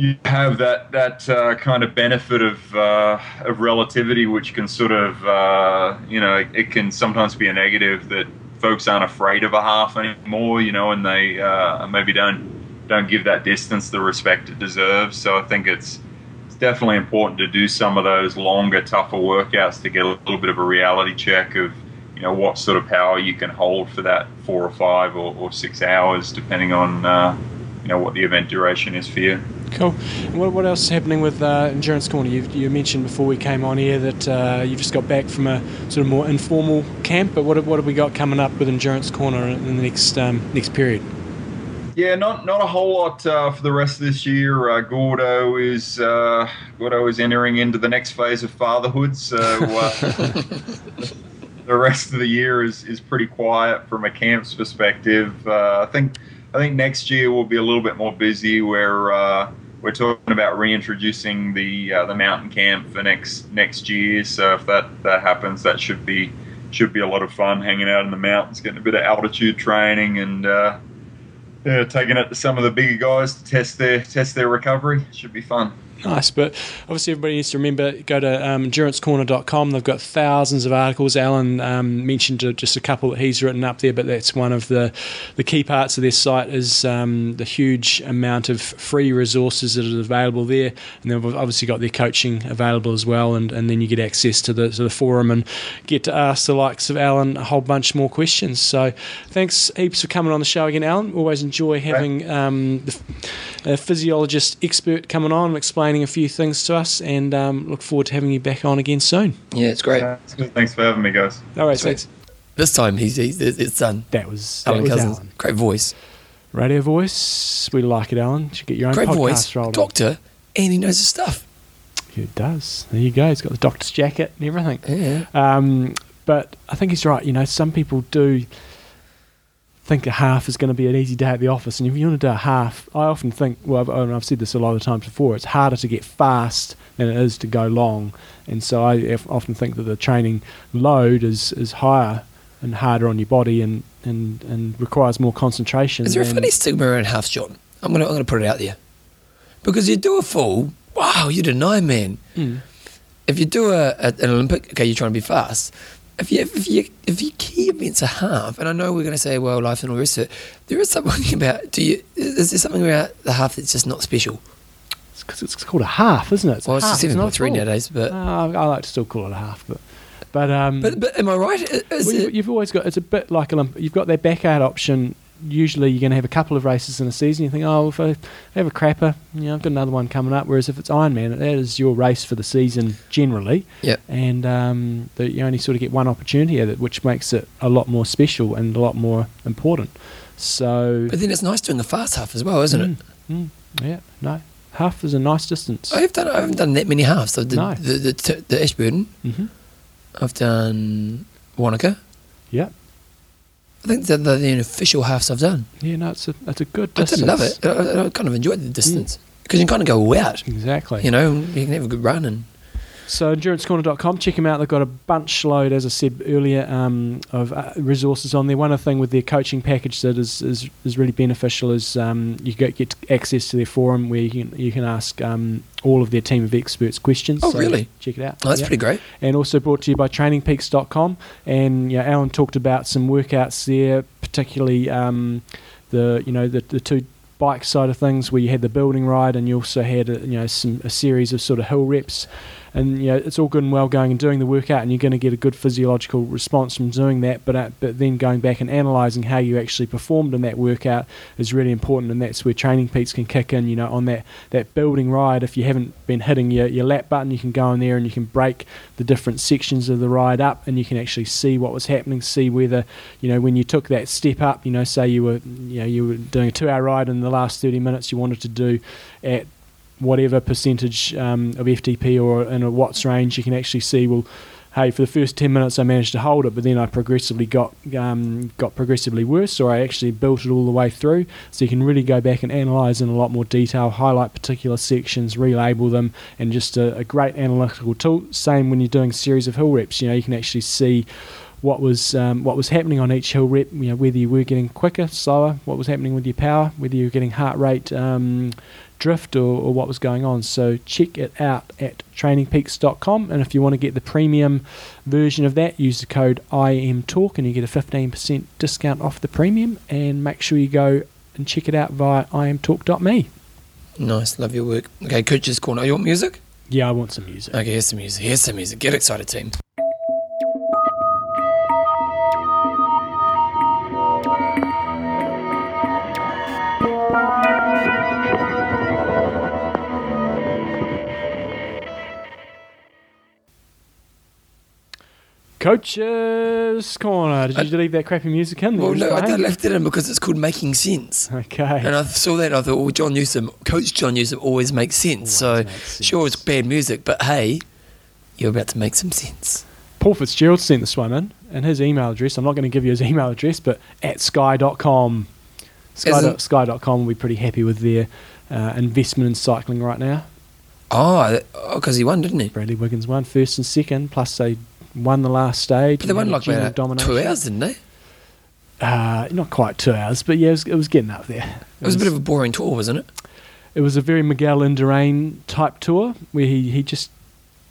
you have that that uh, kind of benefit of uh, of relativity, which can sort of uh, you know, it, can sometimes be a negative that folks aren't afraid of a half anymore. You know, and they uh, maybe don't don't give that distance the respect it deserves. So I think it's it's definitely important to do some of those longer, tougher workouts to get a little bit of a reality check of you know what sort of power you can hold for that four or five or, or six hours, depending on uh, you know what the event duration is for you. Cool. And what, what else is happening with uh, Endurance Corner? You, you mentioned before we came on here that uh, you just got back from a sort of more informal camp, but what, have- what have we got coming up with Endurance Corner in the next um, next period? Yeah, not not a whole lot uh, for the rest of this year. Uh, Gordo is uh, Gordo is entering into the next phase of fatherhood, so uh, the rest of the year is, is pretty quiet from a camp's perspective. Uh, I think I think next year will be a little bit more busy. Where uh, we're talking about reintroducing the uh, the mountain camp for next next year. So if that that happens, that should be should be a lot of fun hanging out in the mountains, getting a bit of altitude training, and uh, yeah, taking it to some of the bigger guys to test their test their recovery. Should be fun. Nice, but obviously everybody needs to remember go to um, endurancecorner.com. They've got thousands of articles. Alan um, mentioned just a couple that he's written up there, but that's one of the the key parts of their site is um, the huge amount of free resources that are available there, and they've obviously got their coaching available as well, and, and then you get access to the to the forum and get to ask the likes of Alan a whole bunch more questions. So thanks heaps for coming on the show again, Alan. Always enjoy having um, the, a physiologist expert coming on and explaining a few things to us, and um, look forward to having you back on again soon. Yeah, it's great. Thanks for having me, guys. All right, Sweet. thanks. This time he's, he's it's done. That was that Alan was Couzens, Alan. great voice, Radio voice, we like it, Alan. You should get your own great podcast voice, rolled. doctor, and he knows his stuff. He does. There you go. He's got the doctor's jacket and everything. Yeah, Um, but I think he's right. You know, some people do think a half is going to be an easy day at the office, and if you want to do a half, I often think. Well, I've, and I've said this a lot of times before. It's harder to get fast than it is to go long, and so I often think that the training load is is higher and harder on your body, and and, and requires more concentration. is there a funny stigma around half John? I'm gonna I'm gonna put it out there because you do a full. Wow, you did an Ironman. Mm. If you do a, a an Olympic, okay, you're trying to be fast. If you if you if your key events are half, and I know we're going to say well life and all the rest of it, there is something about. Do you? Is there something about the half that's just not special? It's because it's called a half, isn't it? It's Well, it's half, seven not a point three nowadays, but Uh, I like to still call it a half, but but um, but but am I right? Well, it- you've, you've always got it's a bit like Olymp- you've got their back out option usually you're going to have a couple of races in a season. You think, oh, if I have a crapper, you know, I've got another one coming up. Whereas if it's Ironman, that is your race for the season generally. Yep. And um, that you only sort of get one opportunity at it, which makes it a lot more special and a lot more important. So. But then it's nice doing the fast half as well, isn't it? Mm, mm, yeah. No. Half is a nice distance. I've done. I haven't done that many halves. So the No. the, the, the, the Ashburton. hmm I've done Wanaka. Yeah. I think they're the, the official halves I've done. Yeah. No, it's a it's a good I distance. did love it. I, I- I kind of enjoyed the distance because you can kind of go out. Exactly. You know, you can have a good run and So endurancecorner.com, check them out. They've got a bunch load, as I said earlier, um, of uh, resources on there. One other thing with their coaching package that is is, is really beneficial is um, you get, get access to their forum where you can you can ask um, all of their team of experts questions. Oh, So really? Check it out. oh, that's Yeah. pretty great. and also brought to you by trainingpeaks.com. And know, Alan talked about some workouts there, particularly um, the you know the, the two bike side of things where you had the building ride and you also had a, you know some a series of sort of hill reps. And you know it's all good and well going and doing the workout, and you're going to get a good physiological response from doing that. But uh, but then going back and analysing how you actually performed in that workout is really important, and that's where Training Peaks can kick in. You know, on that that building ride, if you haven't been hitting your, your lap button, you can go in there and you can break the different sections of the ride up, and you can actually see what was happening, see whether you know when you took that step up. You know, say you were you know you were doing a two-hour ride in the last 30 minutes, you wanted to do at whatever percentage um, of FTP or in a watts range, you can actually see well. Hey, for the first ten minutes, I managed to hold it, but then I progressively got um, got progressively worse, or I actually built it all the way through. So you can really go back and analyse in a lot more detail, highlight particular sections, relabel them, and just a, a great analytical tool. Same when you're doing series of hill reps. You know, you can actually see what was um, what was happening on each hill rep. You know, whether you were getting quicker, slower, what was happening with your power, whether you were getting heart rate um, drift or, or what was going on. So check it out at trainingpeaks.com. And if you want to get the premium version of that, use the code IMTalk and you get a 15% discount off the premium. And make sure you go and check it out via imtalk.me. Nice, love your work. Okay, coach's corner. You want music? Yeah, I want some music. Okay, here's some music. Here's some music. Get excited, team. Coach's Corner. Did you leave that crappy music in? that Well, no, I left it in because it's called Making Sense. Okay. And I saw that and I thought, well, John Newsom, Coach John Newsom always makes sense. so, makes sense. sure, it's bad music, but hey, you're about to make some sense. Paul Fitzgerald sent this one in, and his email address, I'm not going to give you his email address, but at sky.com. Sky, sky.com will be pretty happy with their uh, investment in cycling right now. Oh, because he won, didn't he? Bradley Wiggins won first and second, plus they won the last stage. But they won like about domination. two hours, didn't they? Uh, not quite two hours, but yeah, it was, it was getting up there. It was a bit of a boring tour, wasn't it? it was a very Miguel Indurain type tour where he, he just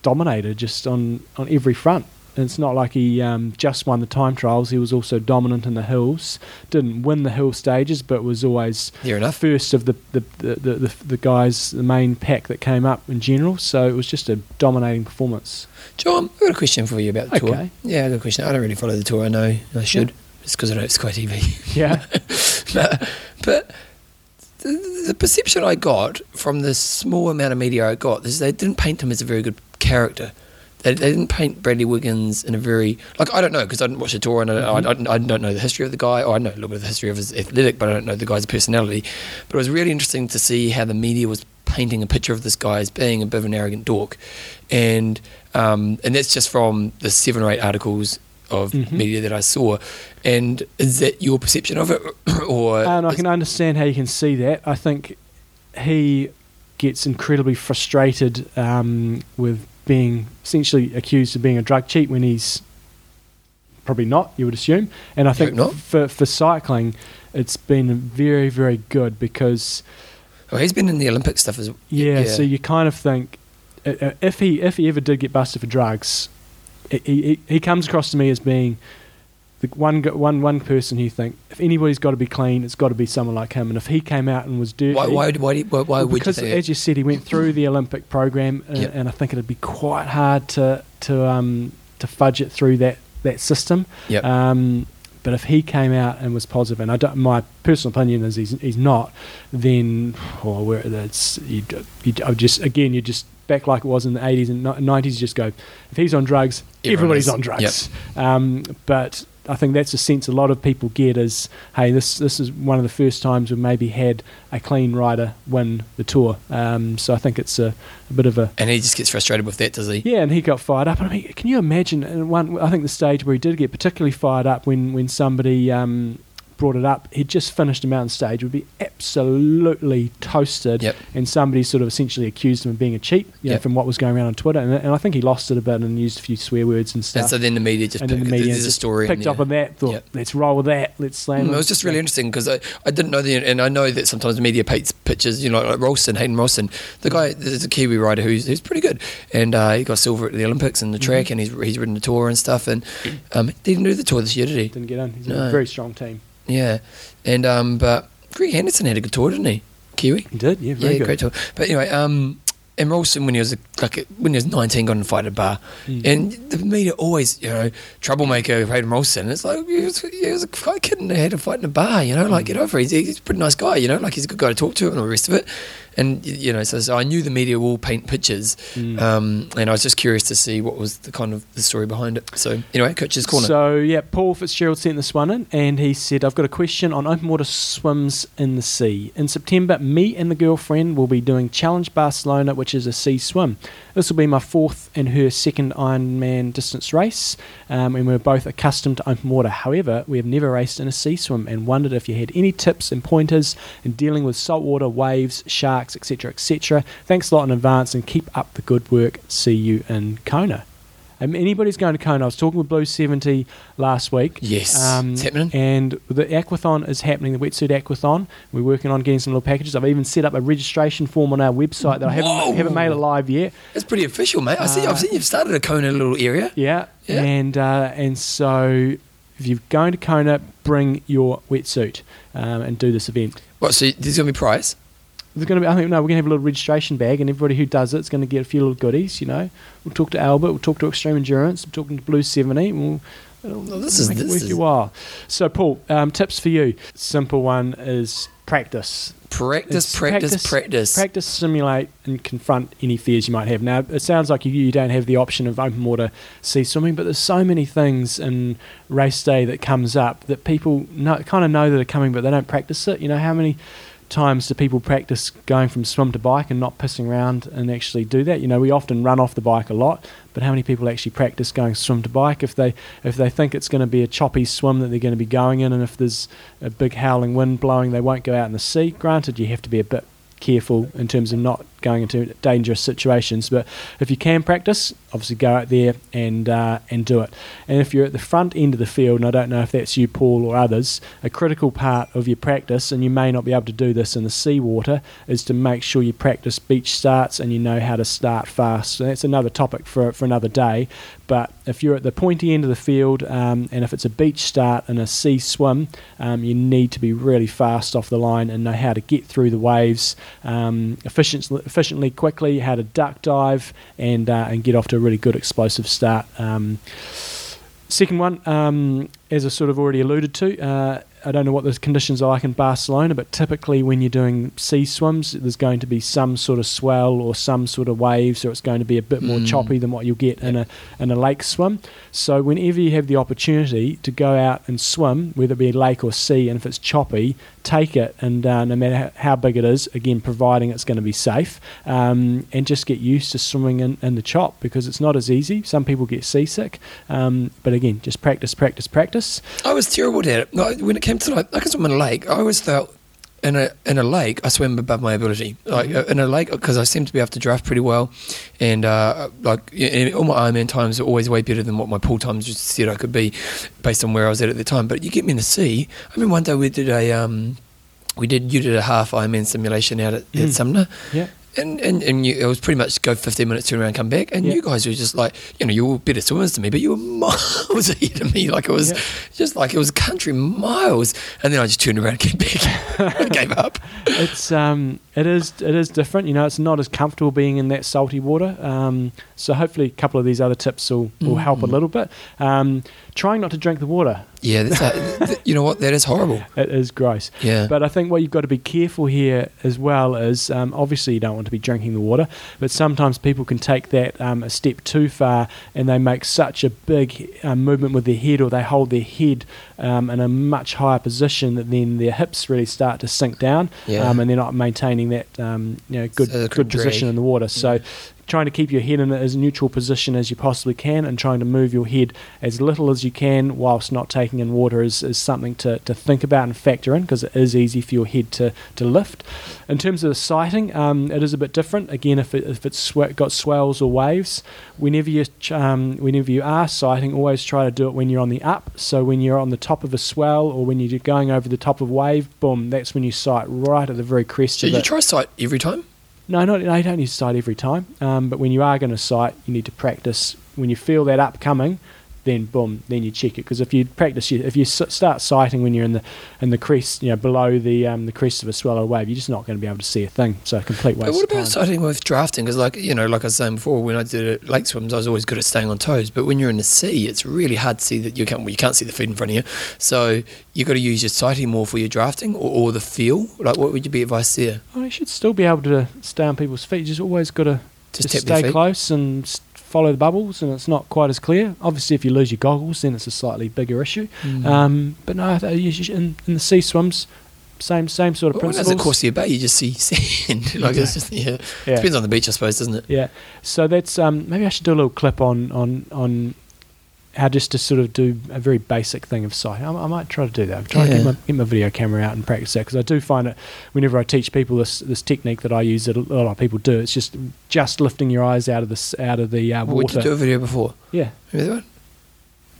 dominated just on, on every front. It's not like he um, just won the time trials. He was also dominant in the hills. Didn't win the hill stages, but was always first of the the, the, the, the, guys, the main pack that came up in general. So it was just a dominating performance. John, I've got a question for you about the tour. Yeah, I've got a question. I don't really follow the tour. I know I should. It's because I don't have Sky TV. Yeah. but, but the, the perception I got from the small amount of media I got is they didn't paint him as a very good character. They, they didn't paint Bradley Wiggins in a very like I don't know because I didn't watch the tour and I, I, I, I don't know the history of the guy. Or I know a little bit of the history of his athletic, but I don't know the guy's personality. But it was really interesting to see how the media was painting a picture of this guy as being a bit of an arrogant dork, and um, and that's just from the seven or eight articles of Mhm. media that I saw. And is that your perception of it, or and I can understand how you can see that. I think he gets incredibly frustrated um, with being essentially accused of being a drug cheat when he's probably not, you would assume. And I think for, for cycling, it's been very, very good because, Well, he's been in the Olympic stuff as well. yeah, so you kind of think uh, uh, if he if he ever did get busted for drugs, he, he, he comes across to me as being the one one one person who you think if anybody's got to be clean, it's got to be someone like him. And if he came out and was dirty, why why why, why, why would you because as you said, he went through the Olympic program, uh, Yep. and I think it'd be quite hard to to um, to fudge it through that that system. Yep. Um, But if he came out and was positive, and I don't, my personal opinion is he's, he's not, then oh, where that's you, you I just again you just back like it was in the 80s and 90s. Just go if he's on drugs, Everyone everybody's is. on drugs. Um, but I think that's a sense a lot of people get is, hey, this this is one of the first times we've maybe had a clean rider win the tour. Um, so I think it's a, a bit of a And he just gets frustrated with that, does he? yeah, and he got fired up. And I mean, can you imagine? And one, I think the stage where he did get particularly fired up when when somebody um, brought it up. He'd just finished a mountain stage, would be absolutely toasted, Yep. and somebody sort of essentially accused him of being a cheat, you know, Yep. from what was going around on Twitter. And, and I think he lost it a bit and used a few swear words and stuff. And so then the media just and picked, the media there's a story. picked up on that. Thought, Yep. let's roll with that. Let's slam. Mm, him. it was just really interesting because I, I didn't know the and I know that sometimes the media paints pictures you know like Roulston Hayden Roulston the guy there's a Kiwi rider who's, who's pretty good and uh, he got silver at the Olympics in the track Mm-hmm. and he's he's ridden the tour and stuff and um, he didn't do the tour this year did he Didn't get in. He's No. a very strong team. Yeah. And um, but Greg Henderson had a good tour didn't he? Kiwi? He did. Yeah, very yeah good. great tour. But anyway um, and Roulston when he was like when he was 19 got in a fight at a bar. Mm. and the media always you know troublemaker Hayden Roulston it's like he was, he was a quite kid and had a fight in a bar you know like get over it. He's, he's a pretty nice guy you know like he's a good guy to talk to and all the rest of it and you know so, so I knew the media will paint pictures Mm. um, and I was just curious to see what was the kind of the story behind it so anyway coach's corner So yeah, Paul Fitzgerald sent this one in, and he said, "I've got a question on open water swims in the sea. In September, me and the girlfriend will be doing Challenge Barcelona, which is a sea swim. This will be my fourth and her second Ironman distance race, um, and we're both accustomed to open water. However, we have never raced in a sea swim, and wondered if you had any tips and pointers in dealing with saltwater, waves, sharks, etc., etc. Thanks a lot in advance, and keep up the good work. See you in Kona." Um, anybody's going to Kona. I was talking with Blue 70 last week. Yes. Um, It's happening? And the aquathon is happening, the wetsuit aquathon. We're working on getting some little packages. I've even set up a registration form on our website that I haven't, haven't made it live yet. it's pretty official mate I see Uh, I've seen you've started a Kona little area Yeah. Yeah. And, uh, and so if you're going to Kona, bring your wetsuit um, and do this event. what so there's gonna be a prize There's going to be, I think, no, we're going to have a little registration bag, and everybody who does it's going to get a few little goodies. You know, we'll talk to Albert, we'll talk to Extreme Endurance, we're talking to Blue Seventy. We'll, it'll Well, this is- this worth is- your while. So, Paul, um, tips for you. Simple one is practice. practice It's practice practice, Practice, simulate, and confront any fears you might have. Now, it sounds like you, you don't have the option of open water sea swimming, but there's so many things in race day that comes up that people know, kind of know that are coming, but they don't practice it. You know, how many times do people practice going from swim to bike and not pissing around and actually do that? You know, we often run off the bike a lot, but how many people actually practice going swim to bike if they if they think it's going to be a choppy swim that they're going to be going in, and if there's a big howling wind blowing, they won't go out in the sea. Granted, you have to be a bit careful in terms of not going into dangerous situations. But if you can practice, obviously go out there and uh, and do it. And if you're at the front end of the field, and I don't know if that's you, Paul, or others, a critical part of your practice, and you may not be able to do this in the seawater, is to make sure you practice beach starts and you know how to start fast. And that's another topic for for another day. But if you're at the pointy end of the field, um, and if it's a beach start and a sea swim, um, you need to be really fast off the line and know how to get through the waves um, efficiently, efficiently, quickly, how to duck dive, and uh, and get off to really good explosive start. Um, Second one, um, as I sort of already alluded to, uh, I don't know what the conditions are like in Barcelona, but typically when you're doing sea swims, there's going to be some sort of swell or some sort of waves, so it's going to be a bit more Mm. choppy than what you'll get in a in a lake swim. So whenever you have the opportunity to go out and swim, whether it be a lake or sea, and if it's choppy, take it, and uh, no matter how- big it is, again, providing it's going to be safe, um, and just get used to swimming in, in the chop because it's not as easy. Some people get seasick, um, but again, just practice, practice, practice. I was terrible at it. When it came to like, I can swim in a lake. I always felt in a in a lake, I swim above my ability. Like uh, in a lake, because I seem to be able to draft pretty well, and uh, like and all my Ironman times are always way better than what my pool times just said I could be, based on where I was at at the time. But you get me in the sea. I mean, one day we did a um, we did you did a half Ironman simulation out at, Mm. at Sumner, Yeah. And and, and you, it was pretty much go 15 minutes, turn around, come back. And Yeah. you guys were just like, you know, you were better swimmers to me, but you were miles ahead of me. Like it was Yeah. just like it was country miles. And then I just turned around and came back. I gave up. it's um, it is it is different. You know, it's not as comfortable being in that salty water. Um, so hopefully, a couple of these other tips will, will help a Mm. little bit. Um, trying not to drink the water. Yeah, th- you know what? That is horrible. It is gross. Yeah. But I think what you've got to be careful here as well is um, obviously you don't want to be drinking the water, but sometimes people can take that um, a step too far and they make such a big um, movement with their head or they hold their head um, in a much higher position that then their hips really start to sink down Yeah. um, and they're not maintaining that um, you know good So good position in the water. So trying to keep your head in as neutral position as you possibly can and trying to move your head as little as you can whilst not taking in water is, is something to, to think about and factor in because it is easy for your head to, to lift. In terms of the sighting, um, it is a bit different. Again, if, it, if it's swe- got swells or waves, whenever you ch- um, whenever you are sighting, always try to do it when you're on the up. So when you're on the top of a swell or when you're going over the top of a wave, boom, that's when you sight right at the very crest Should of you it. try sight every time? No, not, no, you don't need to sight every time. Um, but when you are going to sight, you need to practice. When you feel that up coming, then boom, then you check it. Because if you practice, if you start sighting when you're in the in the crest, you know, below the um, the crest of a swallow wave, you're just not going to be able to see a thing. So a complete waste But what of time. about sighting with drafting? Because, like you know, like I was saying before, when I did it, lake swims, I was always good at staying on toes. But when you're in the sea, it's really hard to see that you can't. Well, you can't see the feet in front of you, so you have got to use your sighting more for your drafting or, or the feel. Like, what would you be advice there? Oh, you should still be able to stay on people's feet. You just always got to Just just stay close and s- follow the bubbles, and it's not quite as clear. Obviously, if you lose your goggles, then it's a slightly bigger issue. Mm. Um, but no, I th- you should- in, in the sea swims, same same sort of Well, when principles. it's across your bay, you just see sand. like it's just yeah. Yeah. Depends on the beach, I suppose, doesn't it? Yeah. So that's um, maybe I should do a little clip on on on how just to sort of do a very basic thing of sight. I, I might try to do that. I'm trying to get my, get my video camera out and practice that because I do find it whenever I teach people this this technique that I use that a lot of people do. It's just just lifting your eyes out of the out of the uh, Well, Would you do a video before? Yeah. Remember that one?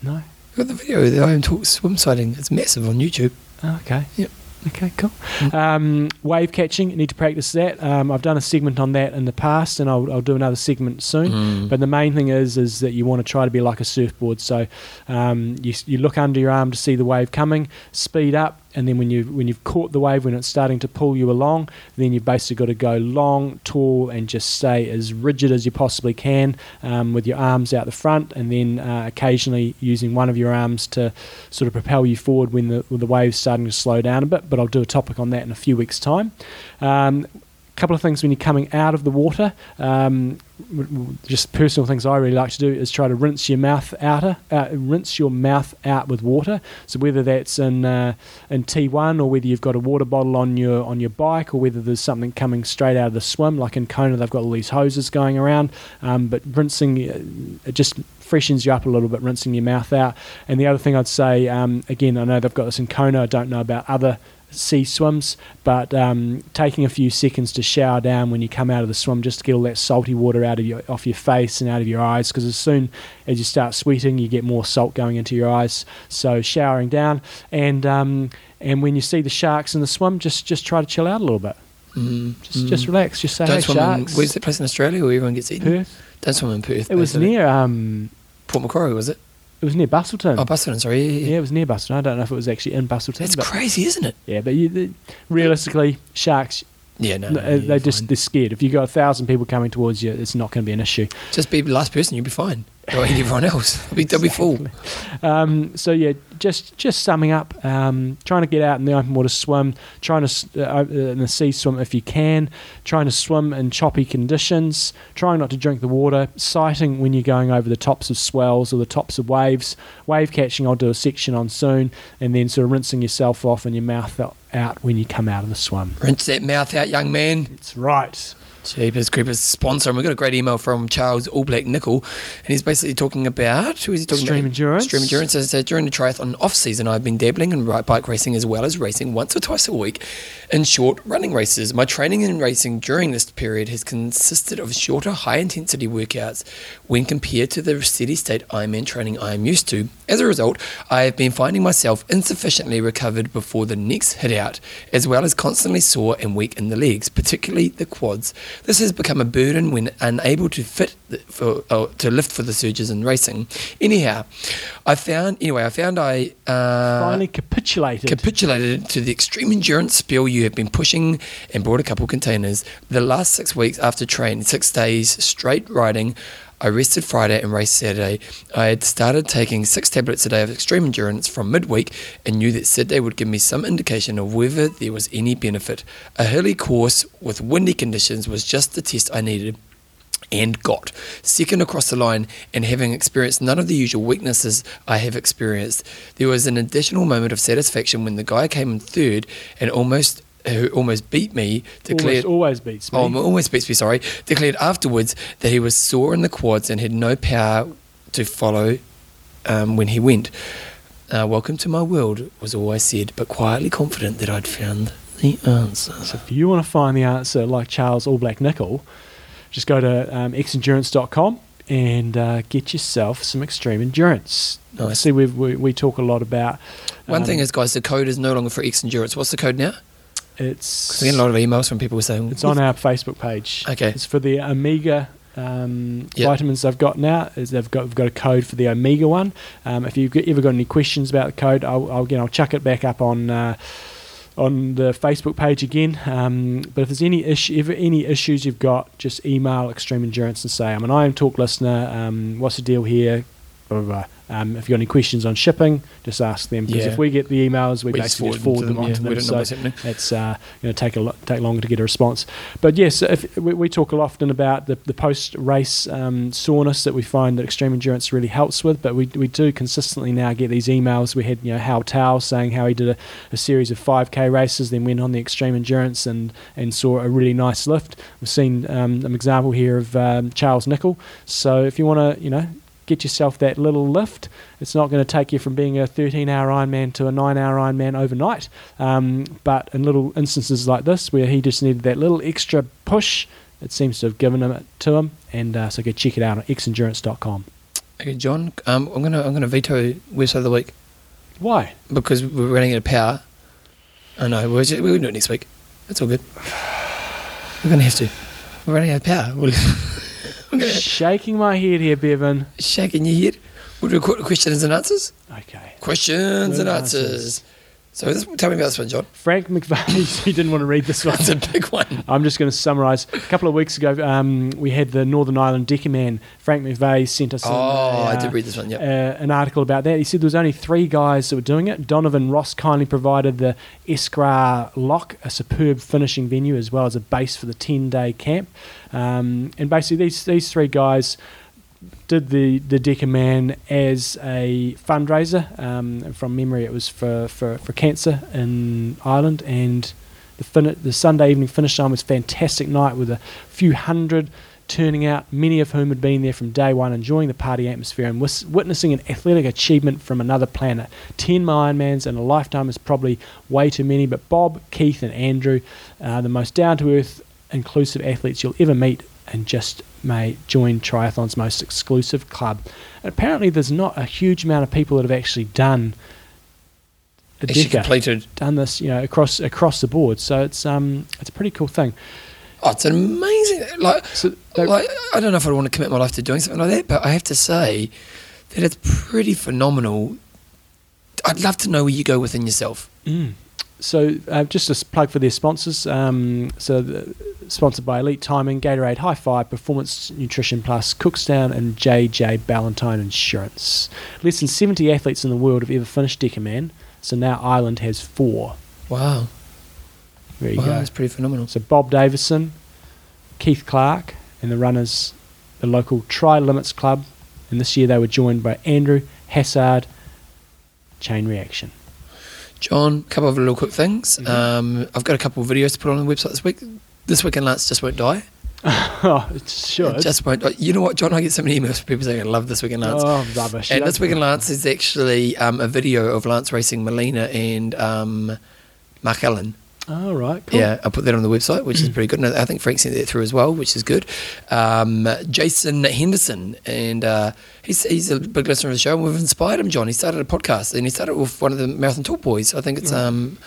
No. I got the video. The IMTalk swim sighting. It's massive on YouTube. Oh, okay. Yep. Okay, cool. Um, wave catching, you need to practice that. Um, I've done a segment on that in the past, and I'll, I'll do another segment soon. Mm. But the main thing is is that you want to try to be like a surfboard. So um, you, you look under your arm to see the wave coming, speed up, and then when you when you've caught the wave when it's starting to pull you along, then you've basically got to go long, tall, and just stay as rigid as you possibly can um, with your arms out the front, and then uh, occasionally using one of your arms to sort of propel you forward when the when the wave's starting to slow down a bit. But I'll do a topic on that in a few weeks' time. Um, couple of things when you're coming out of the water. Um, just personal things I really like to do is try to rinse your mouth outer, uh, rinse your mouth out with water. So whether that's in uh, in T1 or whether you've got a water bottle on your on your bike or whether there's something coming straight out of the swim, like in Kona they've got all these hoses going around. Um, but rinsing uh, it just freshens you up a little bit, rinsing your mouth out. And the other thing I'd say, um, again, I know they've got this in Kona. I don't know about other sea swims, but um, taking a few seconds to shower down when you come out of the swim just to get all that salty water out of your off your face and out of your eyes because as soon as you start sweating you get more salt going into your eyes so showering down and um, and when you see the sharks in the swim just just try to chill out a little bit Mm. just just relax just say Don't hey swim in, sharks where's the place in Australia where everyone gets eaten? Perth Don't swim in Perth. it was near um Port Macquarie, was it? It was near Bustleton Oh, Busselton, sorry. Yeah, yeah, yeah it was near Bustleton I don't know if it was actually in Bustleton That's but crazy, isn't it? yeah but you, the, realistically sharks Yeah, no. No, no uh, you're they just fine. they're scared. If you got a thousand people coming towards you, it's not going to be an issue. just be the last person, you'll be fine. Eat everyone else. They'll be, they'll be full. Um, so yeah, just just summing up, um, trying to get out in the open water swim, trying to uh, uh, in the sea swim if you can, trying to swim in choppy conditions, trying not to drink the water, sighting when you're going over the tops of swells or the tops of waves, wave catching. I'll do a section on soon, and then sort of rinsing yourself off and your mouth out, out when you come out of the swim. Rinse that mouth out, young man. That's right. Jeepers Creepers sponsor, and we got a great email from Charles All Black Nickel, and he's basically talking about who is he talking Extreme about? endurance. Extreme endurance. As I said, during the triathlon off season, I've been dabbling in bike racing as well as racing once or twice a week in short running races. My training in racing during this period has consisted of shorter, high intensity workouts when compared to the steady state Ironman training I am used to. As a result, I have been finding myself insufficiently recovered before the next hit out, as well as constantly sore and weak in the legs, particularly the quads. This has become a burden when unable to fit for uh, to lift for the surges in racing. Anyhow, I found anyway. I found I uh, Finally capitulated. capitulated to the extreme endurance spiel you have been pushing and brought a couple containers. The last six weeks after training, six days straight riding, I rested Friday and raced Saturday. I had started taking six tablets a day of extreme endurance from midweek and knew that Saturday would give me some indication of whether there was any benefit. A hilly course with windy conditions was just the test I needed and got second across the line and having experienced none of the usual weaknesses I have experienced. There was an additional moment of satisfaction when the guy came in third and almost who almost beat me declared almost always beats me. Oh, almost beats me, sorry. Declared afterwards that he was sore in the quads and had no power to follow um, when he went. Uh, welcome to my world, was all I said, but quietly confident that I'd found the answer. So if you want to find the answer like Charles All Black Nickel, just go to um, xendurance.com and uh, get yourself some extreme endurance. Nice. See, we've, we we talk a lot about. One um, thing is, guys, the code is no longer for X Endurance. What's the code now? It's Because I get a lot of emails from people saying it's on our Facebook page. Okay. It's for the Omega um, Yep. vitamins they've got now. Is they've got we've got a code for the Omega one. Um, if you've ever got any questions about the code, I'll, I'll again I'll chuck it back up on. Uh, on the Facebook page again, um, but if there's any issue, if any issues you've got, just email Extreme Endurance and say I'm an IMTalk listener. Um, what's the deal here? Blah, blah, blah. Um, if you've got any questions on shipping, just ask them. Because Yeah. if we get the emails, we, We basically just forward forward them them, them, yeah, to we them. don't know what's happening. it's uh, going to take a lot, take longer to get a response. But yes, if we, we talk a lot often about the, the post race um, soreness that we find that extreme endurance really helps with. But we, we do consistently now get these emails. We had you know Hal Tao saying how he did a, a series of 5k races, then went on the extreme endurance and and saw a really nice lift. We've seen um, an example here of um, Charles Nickel. So if you want to you know get yourself that little lift. It's not going to take you from being a 13 hour Ironman to a 9 hour Ironman overnight. Um, but in little instances like this, where he just needed that little extra push, it seems to have given him it to him. And uh, so go check it out on xendurance.com. Okay, John, um, I'm gonna I'm gonna veto website of the week Why? because we're running out of power. I know we're just, gonna do it next week. It's all good. We're gonna have to. We're running out of power. We're we're gonna, Shaking my head here, Bevan. shaking your head. We'll do qu- questions and answers. Okay. Questions and Answers. answers. So this, tell me about this one, John. Frank McVeigh, he didn't want to read this one. It's a big one. I'm just going to summarise. A couple of weeks ago, um, we had the Northern Ireland Decker Man. Frank McVeigh sent us. Oh, an, I uh, did read this one. Yeah. uh, an article about that. He said there was only three guys that were doing it. Donovan Ross kindly provided the Eskragh Lough, a superb finishing venue, as well as a base for the 10-day camp. Um, and basically, these these three guys did the the Decker Man as a fundraiser. Um, from memory, it was for, for, for cancer in Ireland, and the fin- the Sunday evening finish time was fantastic night with a few hundred turning out, many of whom had been there from day one, enjoying the party atmosphere and witnessing an athletic achievement from another planet. Ten Ironmans in a lifetime is probably way too many, but Bob, Keith, and Andrew are the most down to earth, inclusive athletes you'll ever meet, and just may join triathlon's most exclusive club. And apparently, there's not a huge amount of people that have actually done a completed. done this, you know, across across the board. So it's um it's a pretty cool thing. Oh, it's an amazing. Like, So they- like I don't know if I want to commit my life to doing something like that, but I have to say that it's pretty phenomenal. I'd love to know where you go within yourself. Mm. So, uh, just a plug for their sponsors. Um, so, the, sponsored by Elite Timing, Gatorade High Five, Performance Nutrition Plus, Cookstown, and JJ Ballantyne Insurance. Less than 70 athletes in the world have ever finished Deckerman, so now Ireland has four. Wow, There you wow, go. that's pretty phenomenal. So, Bob Davison, Keith Clark, and the runners, the local Tri Limits Club. And this year they were joined by Andrew Hassard, Chain Reaction. John, a couple of little quick things. Mhm. Um, I've got a couple of videos to put on the website this week. This weekend Lance just won't die. oh, it should. It just won't. die. You know what, John? I get so many emails from people saying I love this weekend Lance. Oh, rubbish. and this weekend Lance is actually um, a video of Lance racing Molina and um, Mark Allen. Oh, right. Cool. Yeah, I put that on the website, which is pretty good. And I think Frank sent that through as well, which is good. Um, Jason Henderson, and uh, he's he's a big listener of the show. and We've inspired him, John. He started a podcast, and he started with one of the Marathon Talk boys. I think it's Right. um,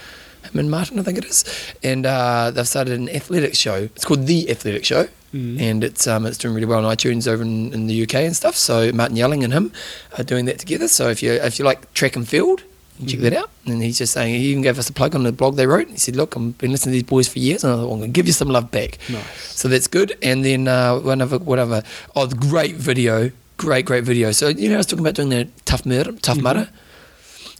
him and Martin, I think it is. And uh, they've started an athletics show. It's called The Athletic Show. Mm. And it's um, it's doing really well on iTunes over in, in the UK and stuff. So Martin Yelling and him are doing that together. So if you if you like track and field, You check that out. And he's just saying, he even gave us a plug on the blog they wrote. He said, look, I've been listening to these boys for years and I thought, well, I'm going to give you some love back. Nice. So that's good. And then uh, one other, whatever, oh, the great video, great, great video. So, you know, I was talking about doing the Tough Mudder, Tough Mudder.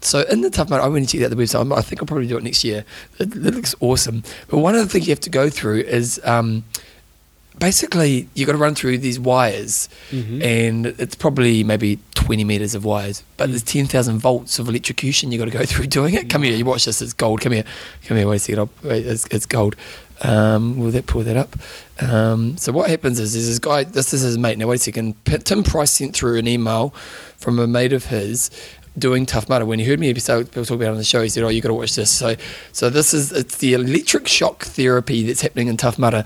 So in the Tough Mudder, I went and checked out the website. I think I'll probably do it next year. It, it looks awesome. But one of the things you have to go through is um, basically you got to run through these wires, Mhm. and it's probably maybe 20 meters of wires, but there's 10,000 volts of electrocution you got to go through doing it. Come here, you watch this. It's gold. Come here, come here. Wait a second. I'll, wait, it's, it's gold. Um, will that pull that up? Um, so what happens is, is this guy. This is his mate. Now wait a second. Tim Price sent through an email from a mate of his doing Tough Mudder. When he heard me start people talk about it on the show, he said, "Oh, you got to watch this." So, so this is it's the electric shock therapy that's happening in Tough Mudder.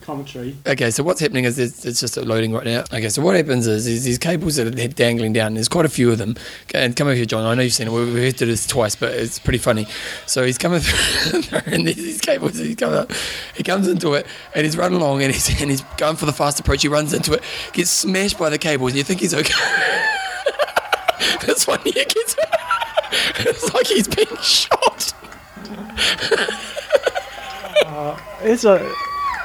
Commentary. Okay, so what's happening is it's, it's just loading right now. Okay, so what happens is, is these cables that are dangling down. There's quite a few of them. Okay, and come over here, John. I know you've seen it. We- We've heard this twice, but it's pretty funny. So he's coming through, and these, these cables. He's coming up. He comes into it, and he's running along, and he's and he's going for the fast approach. He runs into it, gets smashed by the cables, and you think he's okay. this one here gets. it's like he's being shot. It's a.